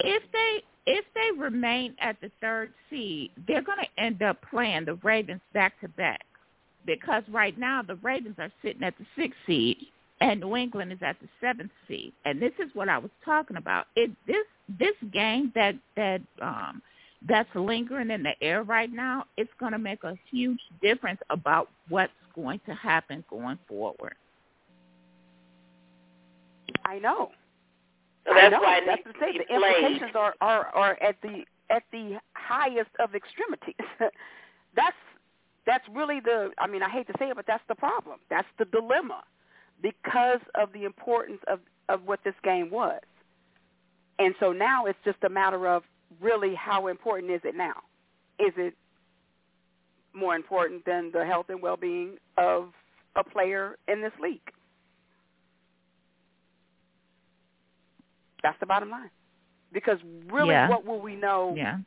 Speaker 4: if they if they remain at the third seed, they're going to end up playing the Ravens back-to-back because right now the Ravens are sitting at the sixth seed and New England is at the seventh seed. And this is what I was talking about. It this this game that that um that's lingering in the air right now, it's going to make a huge difference about what's going to happen going forward.
Speaker 2: I know.
Speaker 3: So that's
Speaker 2: I know.
Speaker 3: why
Speaker 2: that's to say the implications are, are are at the at the highest of extremities. that's that's really the I mean I hate to say it but that's the problem. That's the dilemma because of the importance of of what this game was. And so now it's just a matter of really how important is it now? Is it more important than the health and well-being of a player in this league? That's the bottom line. Because really,
Speaker 4: Yeah.
Speaker 2: what will we know
Speaker 4: Yeah.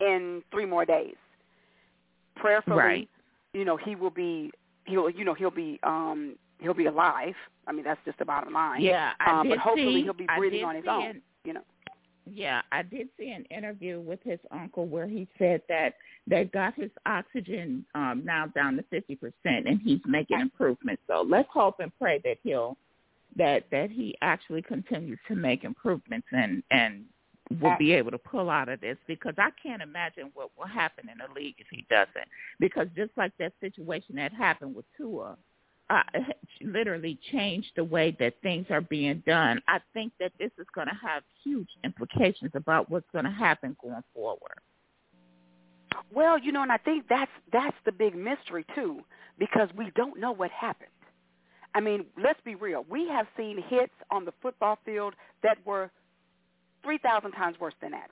Speaker 2: in three more days? Prayerfully,
Speaker 4: Right.
Speaker 2: you know, he will be he'll you know he'll be um he'll be alive. I mean, that's just the bottom line.
Speaker 4: Yeah, I
Speaker 2: um, but hopefully
Speaker 4: see,
Speaker 2: he'll be breathing on his own.
Speaker 4: an-
Speaker 2: you know.
Speaker 4: Yeah, I did see an interview with his uncle where he said that they got his oxygen um, now down to fifty percent, and he's making improvements. So let's hope and pray that he'll that that he actually continues to make improvements and and will be able to pull out of this because I can't imagine what will happen in the league if he doesn't. Because just like that situation that happened with Tua, uh, literally changed the way that things are being done. I think that this is going to have huge implications about what's going to happen going forward.
Speaker 2: Well, you know, and I think that's that's the big mystery too, because we don't know what happened. I mean, let's be real. We have seen hits on the football field that were three thousand times worse than that,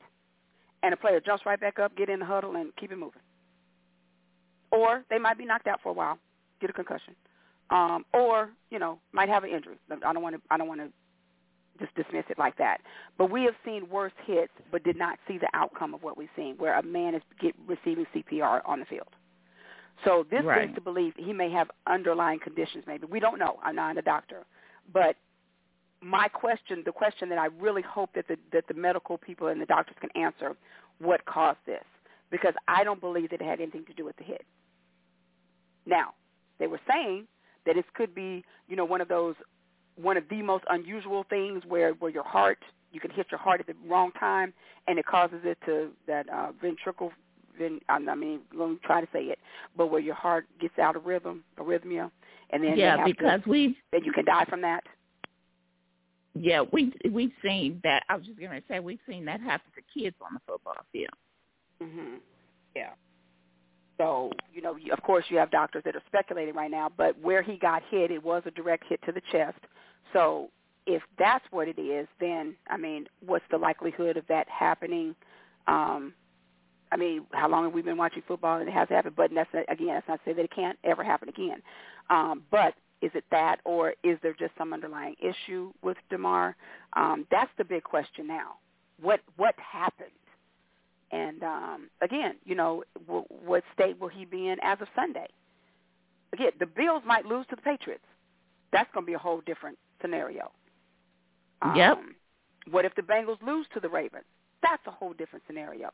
Speaker 2: and a player jumps right back up, get in the huddle, and keep it moving. Or they might be knocked out for a while, get a concussion, um, or you know, might have an injury. I don't want to. I don't want to just dismiss it like that. But we have seen worse hits, but did not see the outcome of what we've seen, where a man is get, receiving CPR on the field. So this
Speaker 4: Right.
Speaker 2: leads to believe he may have underlying conditions. Maybe we don't know. I'm not a doctor, but my question, the question that I really hope that the that the medical people and the doctors can answer, what caused this? Because I don't believe that it had anything to do with the hit. Now, they were saying that it could be, you know, one of those one of the most unusual things where where your heart you can hit your heart at the wrong time and it causes it to that uh ventricle ven, I mean let me try to say it but where your heart gets out of rhythm arrhythmia and then
Speaker 4: yeah, because
Speaker 2: to,
Speaker 4: we've
Speaker 2: then you can die from that?
Speaker 4: Yeah we we've seen that. I was just going to say we've seen that happen to kids on the football field.
Speaker 2: mhm yeah. So you know of course you have doctors that are speculating right now but where he got hit it was a direct hit to the chest. So if that's what it is then i mean what's the likelihood of that happening? Um I mean, how long have we been watching football and it has happened? But that's not, again, that's not to say that it can't ever happen again. Um, but Is it that, or is there just some underlying issue with Damar? Um, that's the big question now. What what happened? And um, again, you know, w- what state will he be in as of Sunday? Again, the Bills might lose to the Patriots. That's going to be a whole different scenario. Um,
Speaker 4: Yep.
Speaker 2: What if the Bengals lose to the Ravens? That's a whole different scenario.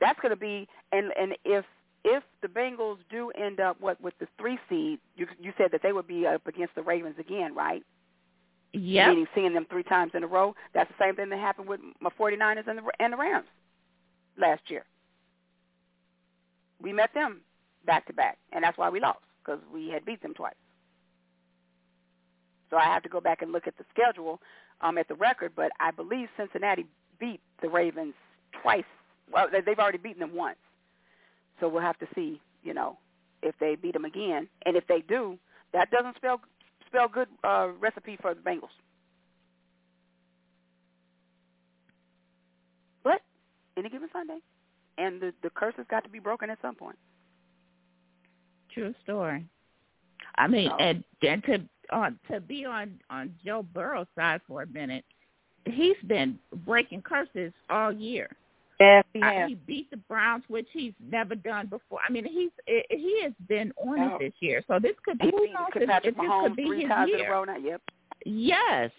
Speaker 2: That's going to be and and if if the Bengals do end up what with the three seed, you you said that they would be up against the Ravens again, right?
Speaker 4: Yep.
Speaker 2: Meaning seeing them three times in a row. That's the same thing that happened with my 49ers and the and the Rams last year. We met them back to back, and that's why we lost because we had beat them twice. So I have to go back and look at the schedule um, at the record, but I believe Cincinnati beat the Ravens twice. Well, they- they've already beaten them once, so we'll have to see, you know, if they beat them again, and if they do, that doesn't spell spell good uh, recipe for the Bengals. But any given Sunday, and the the curse has got to be broken at some point.
Speaker 4: True story. I mean,
Speaker 2: So-
Speaker 4: and and to on to be on on Joe Burrow's side for a minute, he's been breaking curses all year.
Speaker 2: Yes, he has.
Speaker 4: he beat the Browns, which he's never done before. I mean, he's eh, he has been on
Speaker 2: Oh.
Speaker 4: it this year. So this could
Speaker 2: He
Speaker 4: who knows if, if this could be his year.
Speaker 2: row now. Yep.
Speaker 4: Yes.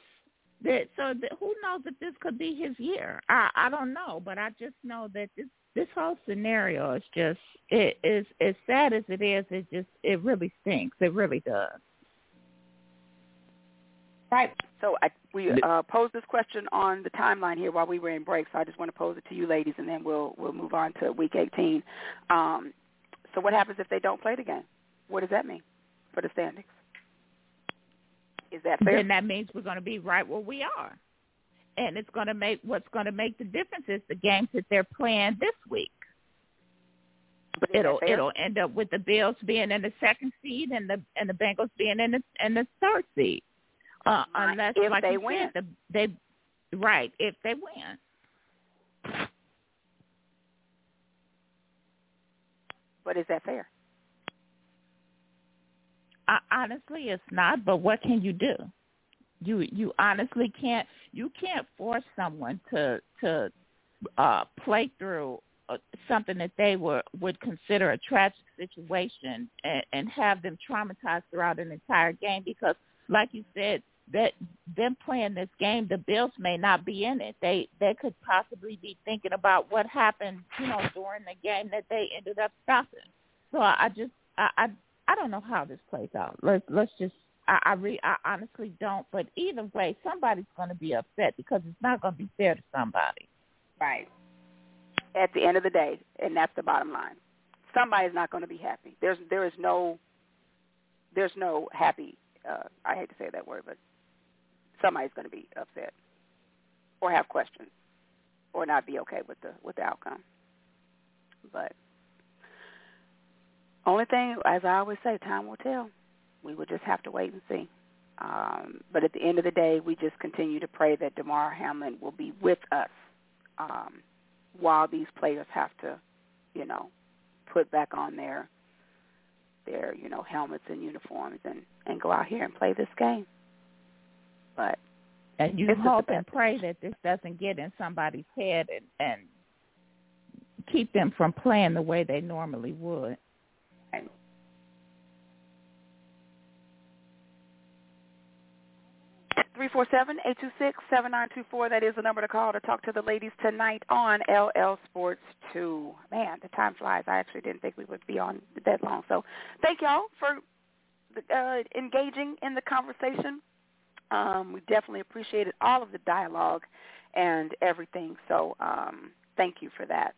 Speaker 4: That so that who knows if this could be his year? I I don't know, but I just know that this this whole scenario is just it is as sad as it is. It just it really stinks. It really does.
Speaker 2: Right. So I, we uh, posed this question on the timeline here while we were in break. So I just want to pose it to you, ladies, and then we'll we'll move on to Week 18. Um, so what happens if they don't play the game? What does that mean for the standings? Is that fair?
Speaker 4: Then that means we're going to be right where we are, and it's going to make what's going to make the difference is the games that they're playing this week.
Speaker 2: But
Speaker 4: It'll it'll end up with the Bills being in the second seed and the and the Bengals being in the in the third seed. Uh, unless,
Speaker 2: if
Speaker 4: like
Speaker 2: they
Speaker 4: you
Speaker 2: win.
Speaker 4: said, the, they right if they win.
Speaker 2: But is that fair?
Speaker 4: I, honestly, it's not. But what can you do? You you honestly can't. You can't force someone to to uh, play through uh, something that they were would consider a tragic situation and, and have them traumatized throughout an entire game because, like you said, that them playing this game, the Bills may not be in it. They they could possibly be thinking about what happened, you know, during the game that they ended up stopping. So I, just I, I I don't know how this plays out. Let's let's just I I, re, I honestly don't. But either way, somebody's going to be upset because it's not going to be fair to somebody.
Speaker 2: Right. At the end of the day, and that's the bottom line. Somebody's not going to be happy. There's there is no there's no happy. Uh, I hate to say that word, but somebody's going to be upset or have questions or not be okay with the with the outcome. But only thing, as I always say, time will tell. We will just have to wait and see. Um, but at the end of the day, we just continue to pray that Damar Hamlin will be with us um, while these players have to, you know, put back on their their you know helmets and uniforms and and go out here and play this game. But
Speaker 4: And you
Speaker 2: just
Speaker 4: hope and pray that this doesn't get in somebody's head and, and keep them from playing the way they normally would.
Speaker 2: Three four seven eight two six seven nine two four. That is the number to call to talk to the ladies tonight on LL Sports Two. Man, the time flies. I actually didn't think we would be on that long. So, thank y'all for uh, engaging in the conversation. Um, we definitely appreciated all of the dialogue and everything. So, um, thank you for that.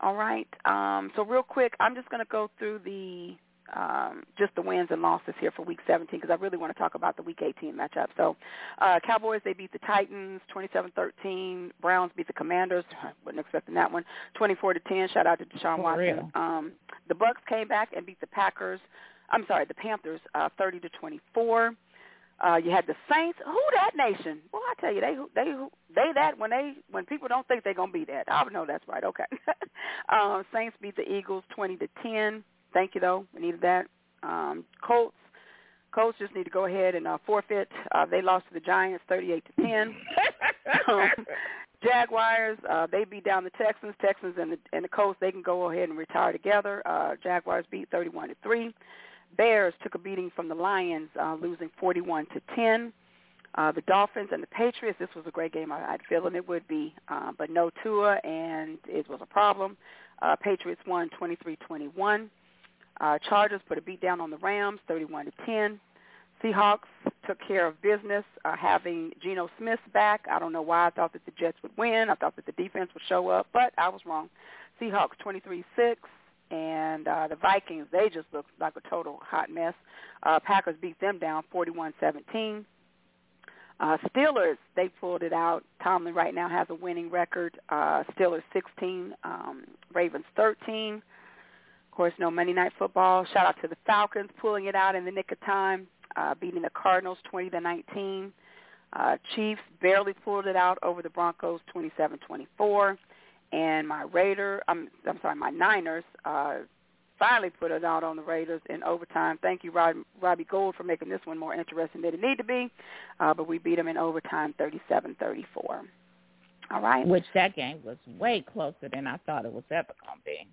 Speaker 2: All right. Um, so, real quick, I'm just going to go through the um, just the wins and losses here for Week 17 because I really want to talk about the Week 18 matchup. So, uh, Cowboys they beat the Titans 27-13. Browns beat the Commanders. I wasn't expecting that one. 24 to 10. Shout out to Deshaun Watson. Um, the Bucks came back and beat the Packers. I'm sorry, the Panthers uh, 30 to 24. Uh, you had the Saints. Who that nation? Well, I tell you, they they they that when they when people don't think they're gonna be that. I know that's right. Okay. um, Saints beat the Eagles twenty to ten. Thank you though. We needed that. Um, Colts Colts just need to go ahead and uh, forfeit. Uh, they lost to the Giants, thirty-eight to ten. um, Jaguars, uh, they beat down the Texans. Texans and the and the Colts, they can go ahead and retire together. Uh, Jaguars beat thirty-one to three. Bears took a beating from the Lions, uh, losing forty-one to ten. Uh, the Dolphins and the Patriots, this was a great game. I, I'd feeling it would be, uh, but no Tua, and it was a problem. Uh, Patriots won 23-21. Uh, Chargers put a beat down on the Rams, 31 to 10. Seahawks took care of business, uh, having Geno Smith back. I don't know why I thought that the Jets would win. I thought that the defense would show up, but I was wrong. Seahawks 23-6, and uh, the Vikings, they just looked like a total hot mess. Uh, Packers beat them down 41-17. Uh, Steelers, they pulled it out. Tomlin right now has a winning record. Uh, Steelers 16, um, Ravens 13. Of course, no Monday Night Football. Shout out to the Falcons pulling it out in the nick of time, uh, beating the Cardinals 20 to 19. Uh, Chiefs barely pulled it out over the Broncos 27-24. And my Raider, I'm, I'm sorry, my Niners uh, finally put it out on the Raiders in overtime. Thank you, Rob, Robbie Gould, for making this one more interesting than it needed to be. Uh, but we beat them in overtime, 37-34. All right.
Speaker 4: Which that game was way closer than I thought it was ever going to be.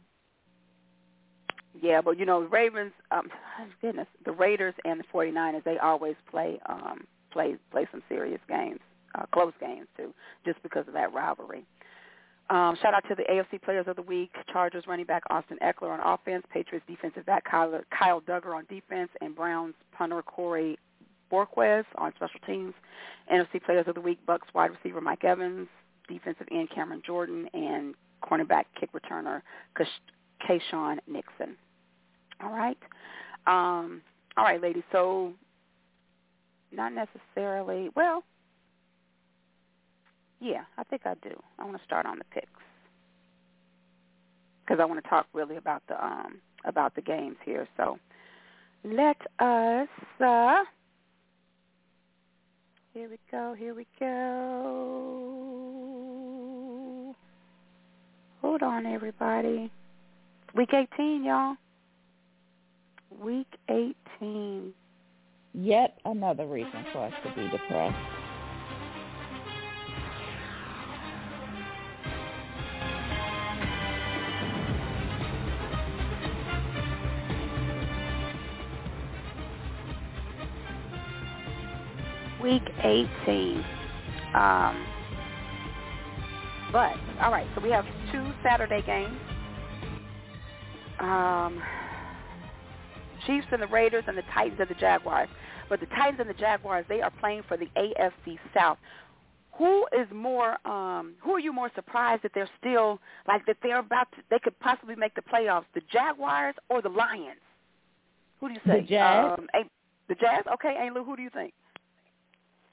Speaker 2: Yeah, but you know, the Ravens, um, goodness, the Raiders and the 49ers, they always play um, play play some serious games, uh, close games too, just because of that rivalry. Um, shout out to the AFC Players of the Week, Chargers running back Austin Ekeler on offense, Patriots defensive back Kyle, Kyle Dugger on defense, and Browns punter Corey Bojorquez on special teams. NFC Players of the Week, Bucks wide receiver Mike Evans, defensive end Cameron Jordan, and cornerback kick returner Keisean Nixon. All right. Um, all right, ladies. So not necessarily, well, yeah, I think I do. I want to start on the picks because I want to talk really about the um about the games here. So let us. Uh, here we go. Here we go. Hold on, everybody. Week 18, y'all. Week 18.
Speaker 4: Yet another reason for us to be depressed.
Speaker 2: Week 18. Um, but, all right, so we have two Saturday games. Um, Chiefs and the Raiders and the Titans and the Jaguars. But the Titans and the Jaguars, they are playing for the AFC South. Who is more? Um, who are you more surprised that they're still like that? They're about to. They could possibly make the playoffs. The Jaguars or the Lions? Who do you say?
Speaker 4: The Jazz.
Speaker 2: Um, the Jazz. Okay, Ainley, who do you think?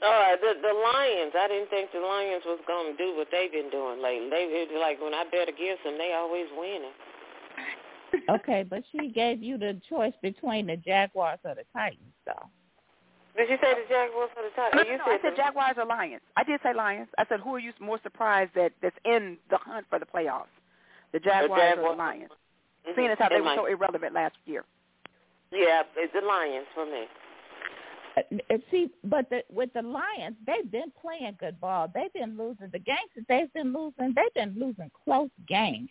Speaker 3: Uh, the the Lions. I didn't think the Lions was gonna do what they've been doing lately. They it's like when I bet against them, they always winning.
Speaker 4: okay, but she gave you the choice between the Jaguars or the Titans, though.
Speaker 3: Did you say the Jaguars or the Titans?
Speaker 2: No,
Speaker 3: you
Speaker 2: no,
Speaker 3: said
Speaker 2: I said
Speaker 3: the...
Speaker 2: Jaguars or Lions. I did say Lions. I said who are you more surprised that that's in the hunt for the playoffs? The Jaguars,
Speaker 3: Jaguars.
Speaker 2: or the Lions?
Speaker 3: Mm-hmm.
Speaker 2: Seeing as how they were so irrelevant last year.
Speaker 3: Yeah, it's the Lions for me.
Speaker 4: Uh, See, but the, with the Lions, they've been playing good ball. They've been losing the games that they've been losing. They've been losing close games.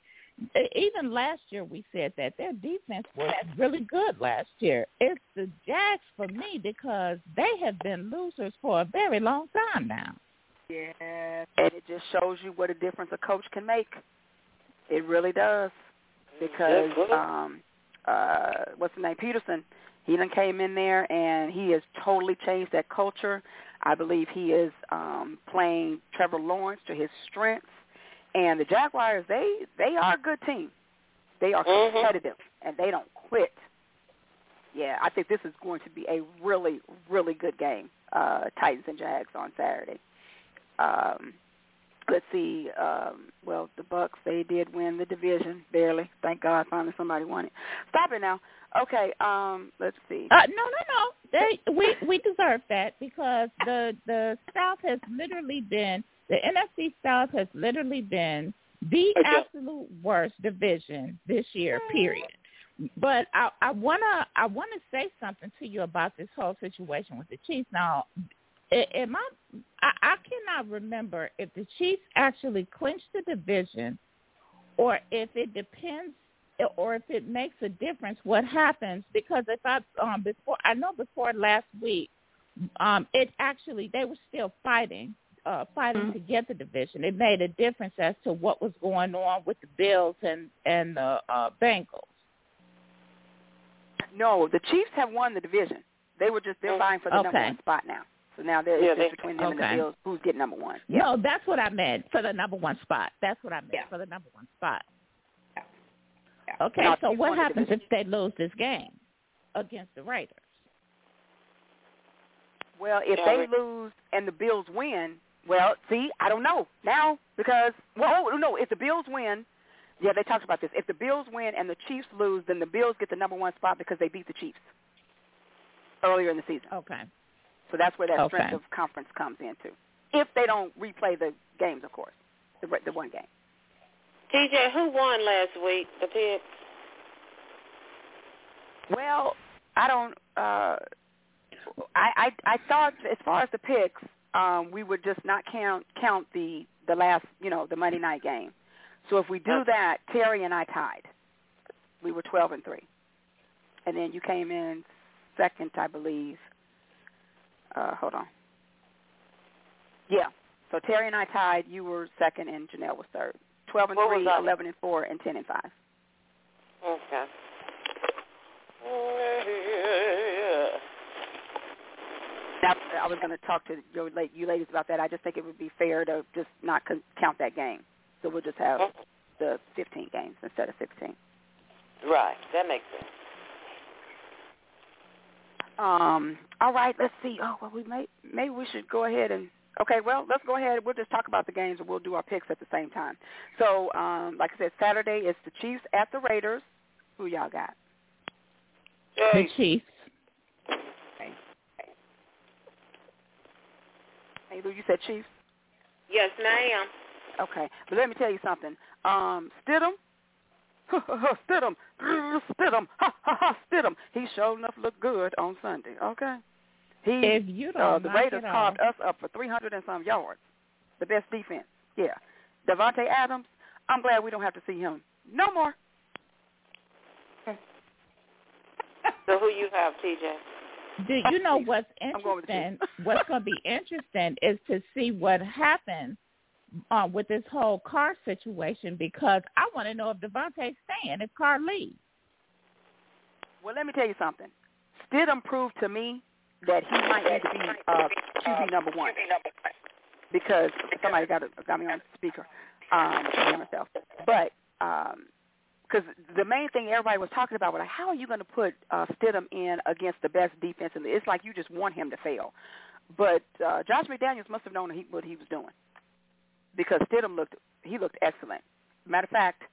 Speaker 4: E- Even last year, we said that their defense was really good last year. It's the Jags for me because they have been losers for a very long time now.
Speaker 2: Yeah, and it just shows you what a difference a coach can make. It really does. Because um uh what's the name? Pederson, he done came in there and he has totally changed that culture. I believe he is um playing Trevor Lawrence to his strengths. And the Jaguars, they they are a good team. They are
Speaker 3: Mhm.
Speaker 2: competitive and they don't quit. Yeah, I think this is going to be a really, really good game. Uh Titans and Jags on Saturday. Um let's see, um well the Bucks they did win the division, barely. Thank God finally somebody won it. Stop it now. Okay, um, let's see.
Speaker 4: Uh, no, no, no. They, we we deserve that because the the South has literally been the NFC South has literally been the
Speaker 3: Okay.
Speaker 4: absolute worst division this year. Period. But I, I wanna I wanna say something to you about this whole situation with the Chiefs. Now, am I, I I cannot remember if the Chiefs actually clinched the division, or if it depends, or if it makes a difference what happens. Because if I um before I know before last week, um it actually they were still fighting uh, fighting mm-hmm. to get the division. It made a difference as to what was going on with the Bills and and the uh, Bengals.
Speaker 2: No, the Chiefs have won the division. They were just they're mm. vying for the
Speaker 4: okay.
Speaker 2: number one spot now. So now there's
Speaker 3: yeah,
Speaker 2: just between them
Speaker 4: okay.
Speaker 2: and the Bills who's getting number one. Yeah.
Speaker 4: No, that's what I meant for the number one spot. That's what I meant
Speaker 2: yeah.
Speaker 4: for the number one spot.
Speaker 2: Yeah. yeah.
Speaker 4: Okay,
Speaker 2: no,
Speaker 4: so what happens if they lose this game against the Raiders?
Speaker 2: Well, if they lose and the Bills win, well, see, I don't know now because well, oh, no, if the Bills win, yeah, they talked about this. If the Bills win and the Chiefs lose, then the Bills get the number one spot because they beat the Chiefs earlier in the season.
Speaker 4: Okay.
Speaker 2: So that's where that
Speaker 4: okay.
Speaker 2: strength of conference comes into. If they don't replay the games, of course, the the one game.
Speaker 3: TJ, who won last week? The Picks.
Speaker 2: Well, I don't. uh I I I thought as far as the picks, um, we would just not count count the the last you know the Monday night game. So if we do that, Terry and I tied. We were twelve and three, and then you came in second, I believe. Uh, hold on. Yeah. So Terry and I tied. You were second, and Janelle was third. Twelve and
Speaker 3: what
Speaker 2: three, eleven and four, and ten and five.
Speaker 3: Okay.
Speaker 2: Now, I was going to talk to your, you ladies about that. I just think it would be fair to just not count that game. So we'll just have the 15 games instead of 16.
Speaker 3: Right. That makes sense.
Speaker 2: Um. All right. Let's see. Oh, well, we may maybe we should go ahead and okay. Well, let's go ahead. We'll just talk about the games and we'll do our picks at the same time. So, um, like I said, Saturday is the Chiefs at the Raiders. Who y'all got?
Speaker 4: The Chiefs.
Speaker 2: Okay. Hey, Lou, you said Chiefs.
Speaker 3: Yes, ma'am.
Speaker 2: Okay, but let me tell you something. Um, Stidham, Stidham, Stidham, ha ha ha, Stidham. He sure enough looked good on Sunday. Okay, he
Speaker 4: if you don't
Speaker 2: uh, the Raiders carved us up for 300 and some yards. The best defense. Yeah, Davante Adams. I'm glad we don't have to see him no more.
Speaker 3: so who you have, TJ?
Speaker 4: Do you know what's
Speaker 2: I'm going
Speaker 4: interesting? what's going to be interesting is to see what happens uh, with this whole Carr situation because I want to know if Davante's staying if Carr leaves.
Speaker 2: Well, let me tell you something. Stidham proved to me that he might need to be uh, QB number one because somebody got, a, got me on speaker. Um, myself. But because the main thing everybody was talking about was like, how are you going to put uh, Stidham in against the best defense? And it's like you just want him to fail. But uh, Josh McDaniels must have known he, what he was doing because Stidham looked he looked excellent. Matter of fact,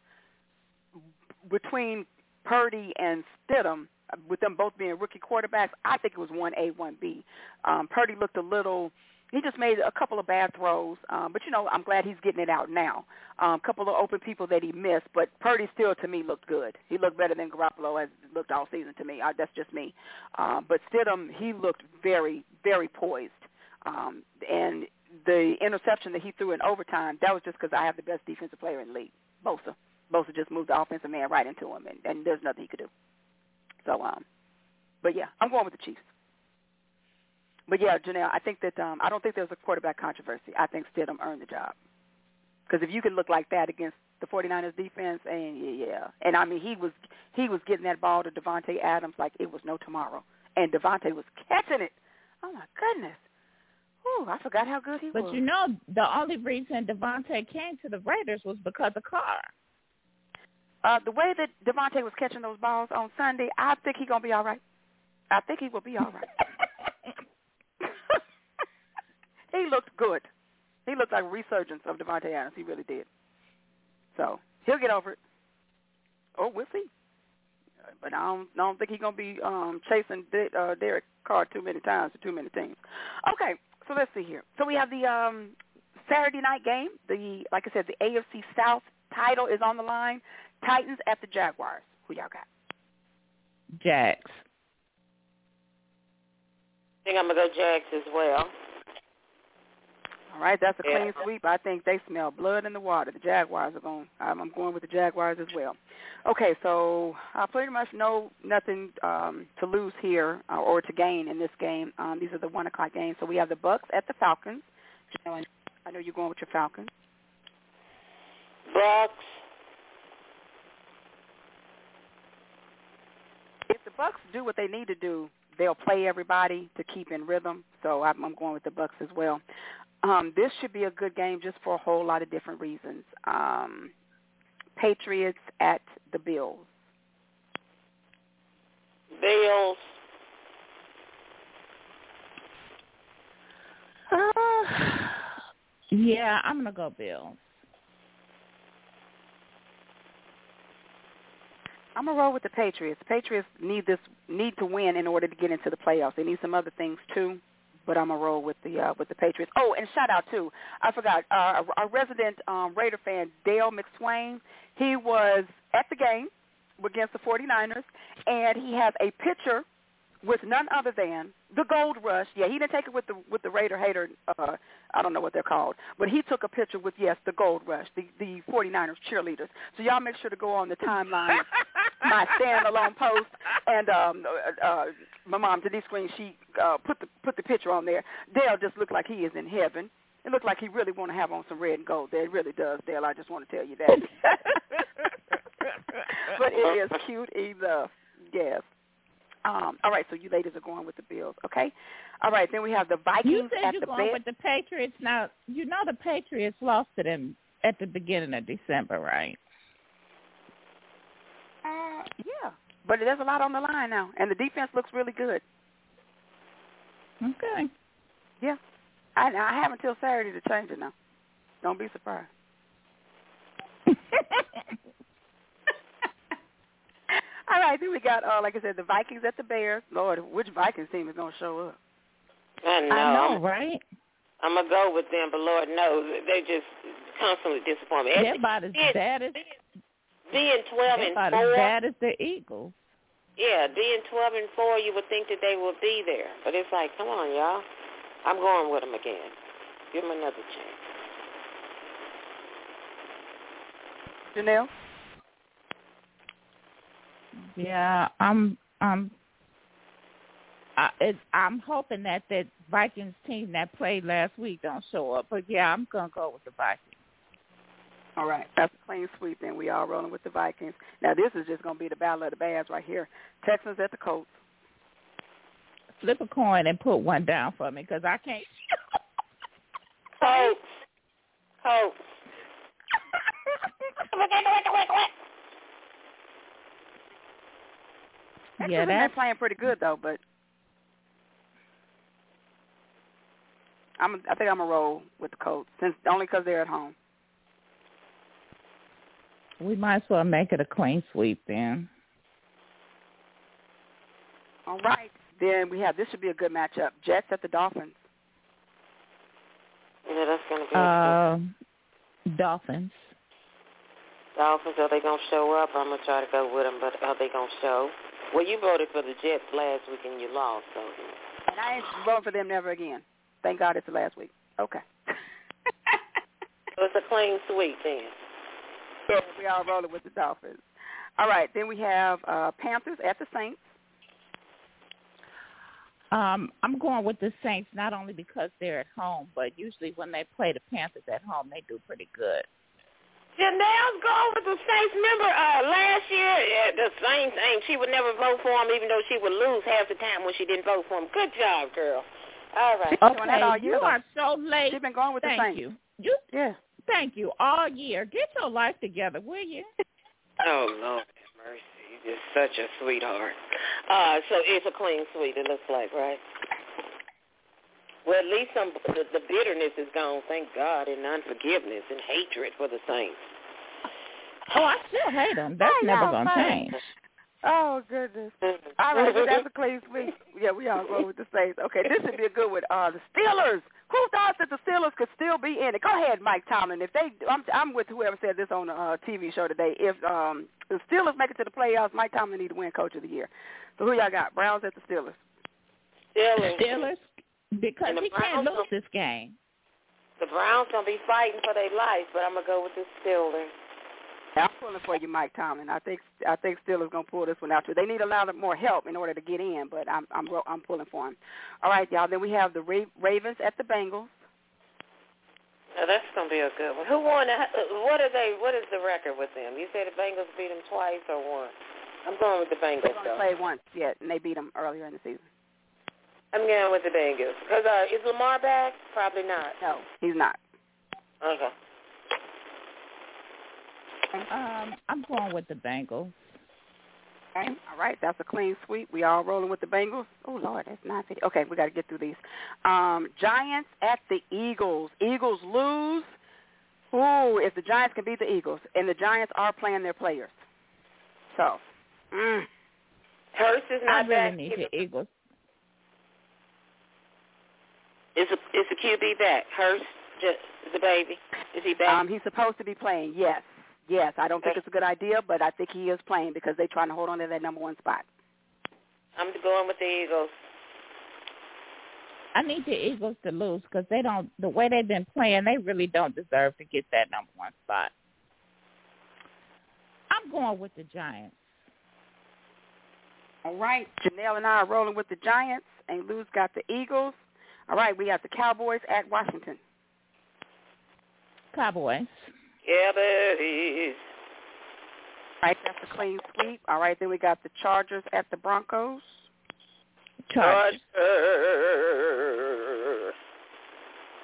Speaker 2: between Purdy and Stidham, with them both being rookie quarterbacks, I think it was one A, one B. Um, Purdy looked a little. He just made a couple of bad throws, um, but you know I'm glad he's getting it out now. A um, couple of open people that he missed, but Purdy still to me looked good. He looked better than Garoppolo has looked all season to me. I, that's just me. Um, but Stidham, he looked very, very poised. Um, and the interception that he threw in overtime, that was just because I have the best defensive player in the league, Bosa. Bosa just moved the offensive man right into him, and, and there's nothing he could do. So, um, but yeah, I'm going with the Chiefs. But yeah, Janelle, I think that um, I don't think there's a quarterback controversy. I think Stidham earned the job because if you can look like that against the 49ers defense, and yeah, yeah, and I mean he was he was getting that ball to Davante Adams like it was no tomorrow, and Davante was catching it. Oh my goodness! Ooh, I forgot how good he
Speaker 4: but
Speaker 2: was.
Speaker 4: But you know, the only reason Davante came to the Raiders was because of Carr.
Speaker 2: Uh, the way that Davante was catching those balls on Sunday, I think he's gonna be all right. I think he will be all right. he looked good. He looked like a resurgence of Davante Adams. He really did. So he'll get over it. Oh, we'll see. But I don't, I don't think he's gonna be um, chasing De- uh, Derek Carr too many times to too many teams. Okay, so let's see here. So we have the um, Saturday night game. The like I said, the AFC South title is on the line. Titans at the Jaguars. Who y'all got?
Speaker 4: Jags.
Speaker 3: I think I'm gonna go Jags as well.
Speaker 2: All right, that's a
Speaker 3: Yeah.
Speaker 2: clean sweep. I think they smell blood in the water. The Jaguars are going. I'm, I'm going with the Jaguars as well. Okay, so I pretty much know nothing um, to lose here uh, or to gain in this game. Um, these are the one o'clock games. So we have the Bucks at the Falcons. I know you're going with your Falcons.
Speaker 3: Bucks.
Speaker 2: If the Bucks do what they need to do, they'll play everybody to keep in rhythm. So I'm, I'm going with the Bucks as well. Um, this should be a good game just for a whole lot of different reasons. Um, Patriots at the Bills.
Speaker 3: Bills.
Speaker 4: Uh, yeah, I'm gonna go Bills.
Speaker 2: I'm gonna roll with the Patriots. The Patriots need this need to win in order to get into the playoffs. They need some other things too, but I'm gonna roll with the uh, with the Patriots. Oh, and shout out too. I forgot uh, our resident um, Raider fan Dale McSwain. He was at the game against the 49ers, and he has a picture with none other than the Gold Rush. Yeah, he didn't take it with the with the Raider hater. Uh, I don't know what they're called, but he took a picture with yes, the Gold Rush, the the 49ers cheerleaders. So y'all make sure to go on the timeline, my standalone post, and um, uh, uh, my mom Denise Green. She uh, put the put the picture on there. Dale just looked like he is in heaven. It looked like he really want to have on some red and gold. There, it really does, Dale. I just want to tell you that. but it is cute enough. Yes. Um, all right, so you ladies are going with the Bills, okay? All right, then we have the Vikings
Speaker 4: You said
Speaker 2: at
Speaker 4: you're
Speaker 2: the
Speaker 4: going with the Patriots. Now you know the Patriots lost to them at the beginning of December, right?
Speaker 2: Uh, yeah, but there's a lot on the line now, and the defense looks really good.
Speaker 4: Okay.
Speaker 2: Yeah, I, I have until Saturday to change it now. Don't be surprised. All right, then we got, uh, like I said, the Vikings at the Bears. Lord, which Vikings team is going to show up?
Speaker 3: I know.
Speaker 4: I know, right?
Speaker 3: I'm gonna go with them, but Lord knows they just constantly disappoint me.
Speaker 4: They're about as
Speaker 3: Being-
Speaker 4: bad as
Speaker 3: being twelve
Speaker 4: they're
Speaker 3: and
Speaker 4: about
Speaker 3: four.
Speaker 4: as bad as the Eagles.
Speaker 3: Yeah, being twelve and four, you would think that they would be there, but it's like, come on, y'all. I'm going with them again. Give them another chance.
Speaker 2: Janelle?
Speaker 4: Yeah, I'm I'm I, it, I'm hoping that that Vikings team that played last week don't show up. But yeah, I'm gonna go with the Vikings.
Speaker 2: All right, that's a clean sweep. Then we all rolling with the Vikings. Now this is just going to be the battle of the Bears right here. Texans at the Colts.
Speaker 4: Flip a coin and put one down for me because I can't.
Speaker 3: Colts. Colts.
Speaker 2: Texans
Speaker 4: Yeah,
Speaker 2: have been playing pretty good though, but I'm I think I'm gonna roll with the Colts since only because they're at home.
Speaker 4: we might as well make it a clean sweep then.
Speaker 2: All right, then we have this should be a good matchup. Jets at the Dolphins.
Speaker 3: Yeah, that's gonna be.
Speaker 4: Uh, Dolphins.
Speaker 3: Dolphins, are they gonna show up? I'm gonna try to go with them, but are they gonna show? Well, you voted for the Jets last week and you lost, so.
Speaker 2: And I ain't voting for them never again. Thank God it's the last week. Okay.
Speaker 3: So it's a clean sweep then.
Speaker 2: So we all rolling with the Dolphins. All right, then we have uh Panthers at the Saints.
Speaker 4: Um, I'm going with the Saints not only because they're at home, but usually when they play the Panthers at home, they do pretty good.
Speaker 3: Janelle's going with the Saints. Remember uh, last year, uh, the same thing. She would never vote for him, even though she would lose half the time when she didn't vote for him. Good job, girl. All right.
Speaker 2: doing that all
Speaker 4: Okay, you are so late.
Speaker 2: She's been going with the
Speaker 4: Thank
Speaker 2: Saints.
Speaker 4: you. You
Speaker 2: Yeah.
Speaker 4: thank you all year. Get your life together, will you?
Speaker 3: Oh, Lord have mercy. You're such a sweetheart. Uh, so it's a clean sweep, it looks like, right? Well, at least some the, the bitterness is gone, thank God, and unforgiveness and hatred for the Saints.
Speaker 4: Oh, I still hate them. That's
Speaker 2: I
Speaker 4: never gonna change.
Speaker 2: Oh goodness. All right, so that's a clean sweep. Yeah, we all go with the Saints. Okay, this should be a good one. Uh, the Steelers Who thought that the Steelers could still be in it? Go ahead, Mike Tomlin. If they, I'm, I'm with whoever said this on the uh, TV show today. If um, the Steelers make it to the playoffs, Mike Tomlin need to win Coach of the Year. So who y'all got? Browns at the Steelers.
Speaker 3: Steelers.
Speaker 4: Steelers, because
Speaker 3: And the
Speaker 4: can't
Speaker 3: Browns
Speaker 4: lose this game.
Speaker 3: The Browns gonna be fighting for their life, but I'm gonna go with the Steelers.
Speaker 2: I'm pulling for you, Mike Tomlin. I think I think Steelers gonna pull this one out too. They need a lot of more help in order to get in, but I'm I'm I'm pulling for them. All right, y'all. Then we have the Ravens at the Bengals.
Speaker 3: Now that's gonna be a good one. Who won? The, uh, what are they? What is the record with them? You say the Bengals beat them twice or once? I'm going with the
Speaker 2: They
Speaker 3: Bengals
Speaker 2: only played once yet, and they beat them earlier in the season.
Speaker 3: I'm going with the Bengals because uh, is Lamar back? Probably not.
Speaker 2: No, he's not.
Speaker 3: Okay.
Speaker 4: Um, I'm going with the Bengals.
Speaker 2: Okay. All right, that's a clean sweep. We all rolling with the Bengals. Oh Lord, that's nine fifty. Okay, we got to get through these. Um, Giants at the Eagles. Eagles lose. Ooh, if the Giants can beat the Eagles, and the Giants are playing their players. So, mm,
Speaker 3: Hurts is not I
Speaker 4: really
Speaker 3: back.
Speaker 4: need the Eagles.
Speaker 3: Is the, is the QB back? Hurts, just the baby. Is he back?
Speaker 2: um, he's supposed to be playing. Yes, yes. I don't think it's a good idea, but I think he is playing because they're trying to hold on to that number one spot.
Speaker 3: I'm going with the Eagles.
Speaker 4: I need the Eagles to lose because they don't. The way they've been playing, they really don't deserve to get that number one spot. I'm going with the Giants.
Speaker 2: All right, Janelle and I are rolling with the Giants, and Lou's got the Eagles. All right, we have the Cowboys at Washington.
Speaker 4: Cowboys.
Speaker 3: Yeah, buddies.
Speaker 2: All right, that's a clean sweep. All right, then we got the Chargers at the Broncos.
Speaker 4: Chargers.
Speaker 3: Chargers.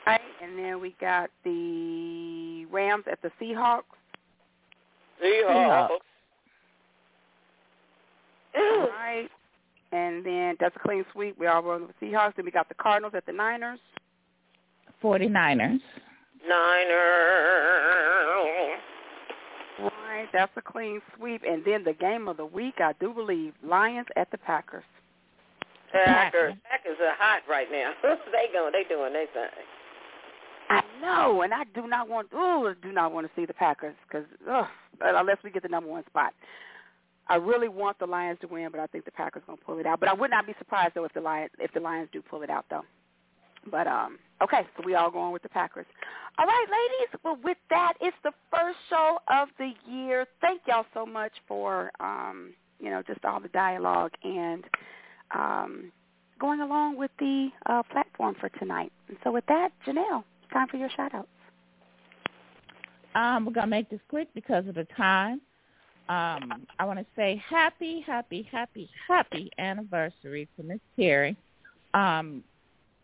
Speaker 2: All right, and then we got the Rams at the Seahawks.
Speaker 3: Seahawks.
Speaker 2: All right, and then that's a clean sweep. We all rolling with the Seahawks. Then we got the Cardinals at the Niners.
Speaker 4: 49ers.
Speaker 3: Niners.
Speaker 2: All right, that's a clean sweep. And then the game of the week, I do believe, Lions at the Packers.
Speaker 3: Packers. Packers are hot right now. they going. They doing their thing.
Speaker 2: I know, and I do not want. Ooh, do not want to see the Packers because unless we get the number one spot, I really want the Lions to win, but I think the Packers gonna pull it out. But I would not be surprised though if the Lions if the Lions do pull it out though. But um, okay, so we all going with the Packers. All right, ladies. Well, with that, it's the first show of the year. Thank y'all so much for um, you know, just all the dialogue and um, going along with the uh, platform for tonight. And so, with that, Janelle, time for your shout outs.
Speaker 4: Um, we're gonna make this quick because of the time. Um, I want to say happy, happy, happy, happy anniversary to Miss Terry. Um,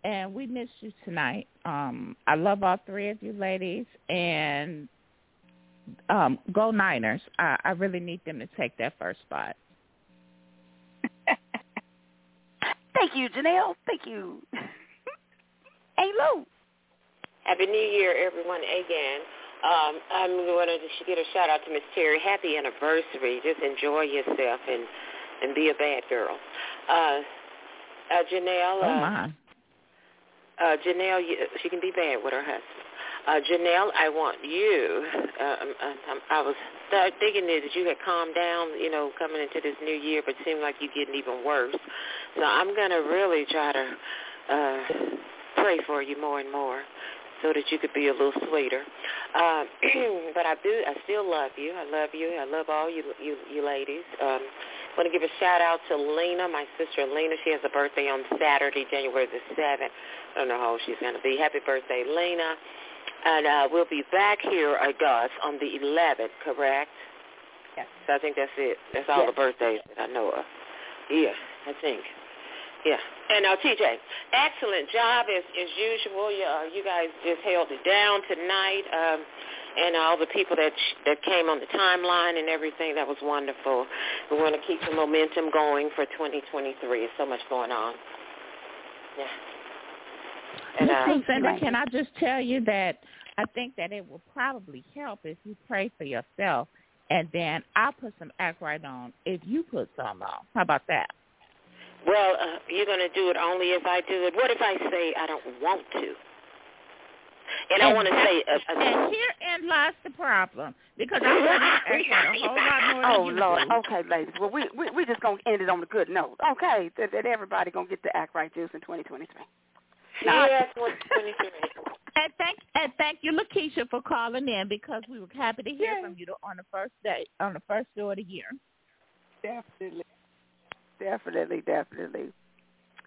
Speaker 4: and we missed you tonight. Um, I love all three of you ladies, and um, go Niners. I, I really need them to take that first spot.
Speaker 2: Thank you, Janelle. Thank you. hey, Lou.
Speaker 3: Happy New Year, everyone, again. Um, I'm going to give a shout out to Miss Terry. Happy anniversary. Just enjoy yourself and and be a bad girl. Uh, uh, Janelle.
Speaker 4: Oh
Speaker 3: uh,
Speaker 4: my!
Speaker 3: Uh, Janelle, you, she can be bad with her husband. Uh, Janelle, I want you. Uh, um, um, I was thinking that you had calmed down, you know, coming into this new year, but it seemed like you're getting even worse. So I'm going to really try to uh, pray for you more and more so that you could be a little sweeter. Um, but I do, I still love you. I love you. I love all you, you, you ladies. Um, I want to give a shout out to Lena, my sister Lena. She has a birthday on Saturday, January the seventh. I don't know how old she's going to be. Happy birthday, Lena. And uh, we'll be back here, I guess, on the 11th, correct?
Speaker 2: Yes.
Speaker 3: So I think that's it. That's all
Speaker 2: Yes.
Speaker 3: the birthdays that I know of. Yeah, I think. Yeah. And uh, TJ, excellent job as as usual. You, uh, you guys just held it down tonight, um, and all the people that sh- that came on the timeline and everything. That was wonderful. We want to keep the momentum going for 2023. There's so much going on. Yeah. And, uh,
Speaker 4: Miss Lucinda, can I just tell you that I think that it will probably help if you pray for yourself, and then I'll put some act right on if you put some on. How about that?
Speaker 3: Well, uh, you're going to do it only if I do it. What if I say I don't want to? And, and I want to say, uh,
Speaker 4: uh, and herein lies the problem because I want to a whole lot more.
Speaker 2: Oh Lord, okay, ladies. Well, we we we just gonna end it on a good note. Okay, that, that everybody gonna get the act right juice in 2023.
Speaker 3: Yes, 2023.
Speaker 4: And thank and thank you, Lakeisha, for calling in because we were happy to hear
Speaker 2: Yay.
Speaker 4: from you on the first day, on the first show of the year.
Speaker 2: Definitely, definitely, definitely.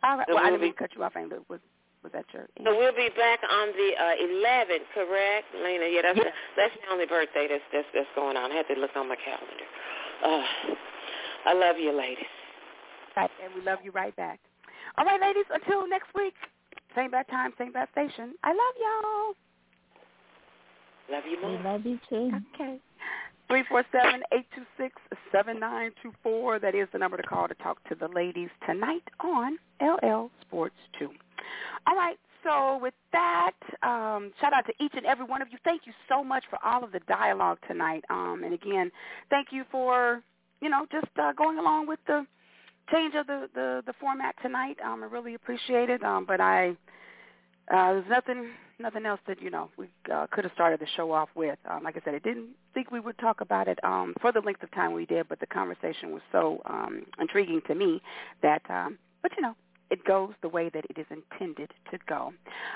Speaker 2: All right.
Speaker 3: So
Speaker 2: well, I
Speaker 3: we'll
Speaker 2: didn't mean to cut you off. Ain't was was that your?
Speaker 3: So we'll be back on the uh, 11th, correct, Lena? Yeah, that's
Speaker 2: Yes.
Speaker 3: that's the only birthday that's that's that's going on. I had to look on my calendar. Uh, I love you, ladies.
Speaker 2: Right, and we love you right back. All right, ladies. Until next week. Same bad time, same bad station. I love y'all.
Speaker 3: Love you
Speaker 4: We love you too.
Speaker 2: Okay. Three four seven eight two six seven nine two four. That is the number to call to talk to the ladies tonight on LL Sports Two. All right. So with that, um, shout out to each and every one of you. Thank you so much for all of the dialogue tonight. Um, and again, thank you for you know just uh, going along with the change of the the, the format tonight. Um, I really appreciate it. Um, but I uh, there's nothing nothing else that you know we uh, could have started the show off with. Um, like I said, I didn't think we would talk about it um, for the length of time we did, but the conversation was so um, intriguing to me that. Um, but you know, it goes the way that it is intended to go.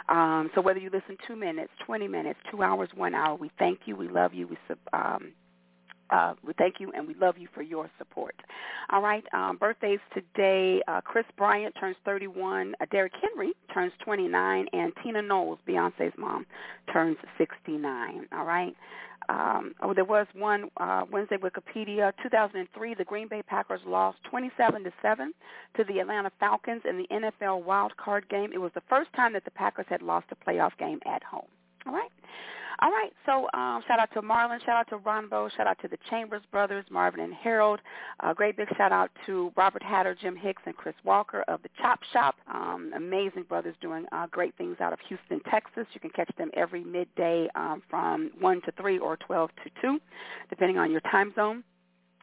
Speaker 2: Um, so whether you listen two minutes, twenty minutes, two hours, one hour, we thank you, we love you, we um, uh, we thank you and we love you for your support. All right, um, birthdays today. Uh, Kris Bryant turns 31. Uh, Derrick Henry turns 29, and Tina Knowles, Beyonce's mom, turns 69. All right. Um, oh, there was one uh, Wednesday Wikipedia. 2003, the Green Bay Packers lost 27 to seven to the Atlanta Falcons in the NFL wild card game. It was the first time that the Packers had lost a playoff game at home. All right. All right, so um, shout out to Marlon, shout out to Ronbo, shout out to the Chambers brothers, Marvin and Harold. A great big shout out to Robert Hatter, Jim Hicks, and Chris Walker of the Chop Shop. Um, amazing brothers doing uh, great things out of Houston, Texas. You can catch them every midday um, from 1 to 3 or 12 to 2, depending on your time zone.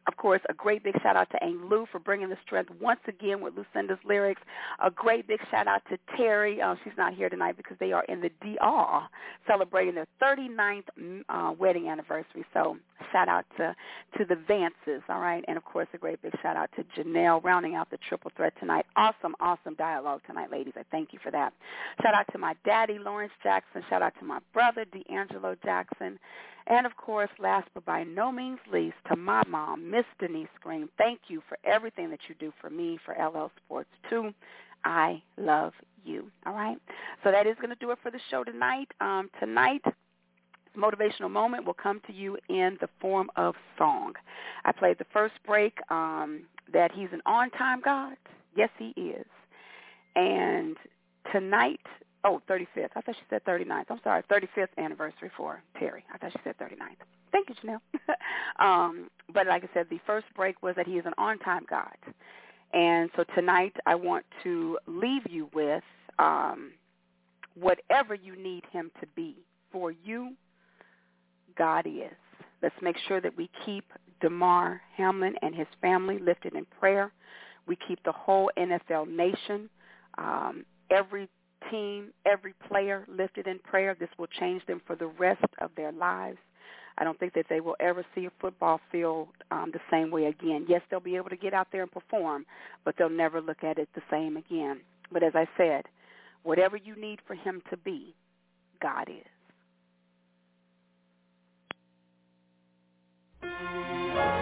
Speaker 2: Of course, a great big shout out to Aang Lou for bringing the strength once again with Lucinda's lyrics. A great big shout out to Terry. Uh, she's not here tonight because they are in the DR celebrating their 39th mm, uh, wedding anniversary. So shout out to to the Vances, all right, and of course a great big shout out to Janelle rounding out the triple threat tonight. Awesome, awesome dialogue tonight, ladies. I thank you for that. Shout out to my daddy Lawrence Jackson. Shout out to my brother D'Angelo Jackson. And of course, last but by no means least, to my mom, Miss Denise Green. Thank you for everything that you do for me, for LL Sports too. I love you. All right. So that is going to do it for the show tonight. Um, tonight, motivational moment will come to you in the form of song. I played the first break um, that he's an on-time God. Yes, he is. And tonight, oh, 35th. I thought she said 39th. I'm sorry, 35th anniversary for Terry. I thought she said 39th. Thank you, Janelle. um, but like I said, the first break was that he is an on-time God. And so tonight I want to leave you with um, whatever you need him to be for you, God is. Let's make sure that we keep Damar Hamlin and his family lifted in prayer. We keep the whole NFL nation, um, every team, every player lifted in prayer. This will change them for the rest of their lives. I don't think that they will ever see a football field um, the same way again. Yes, they'll be able to get out there and perform, but they'll never look at it the same again. But as I said, whatever you need for him to be, God is.
Speaker 1: Protect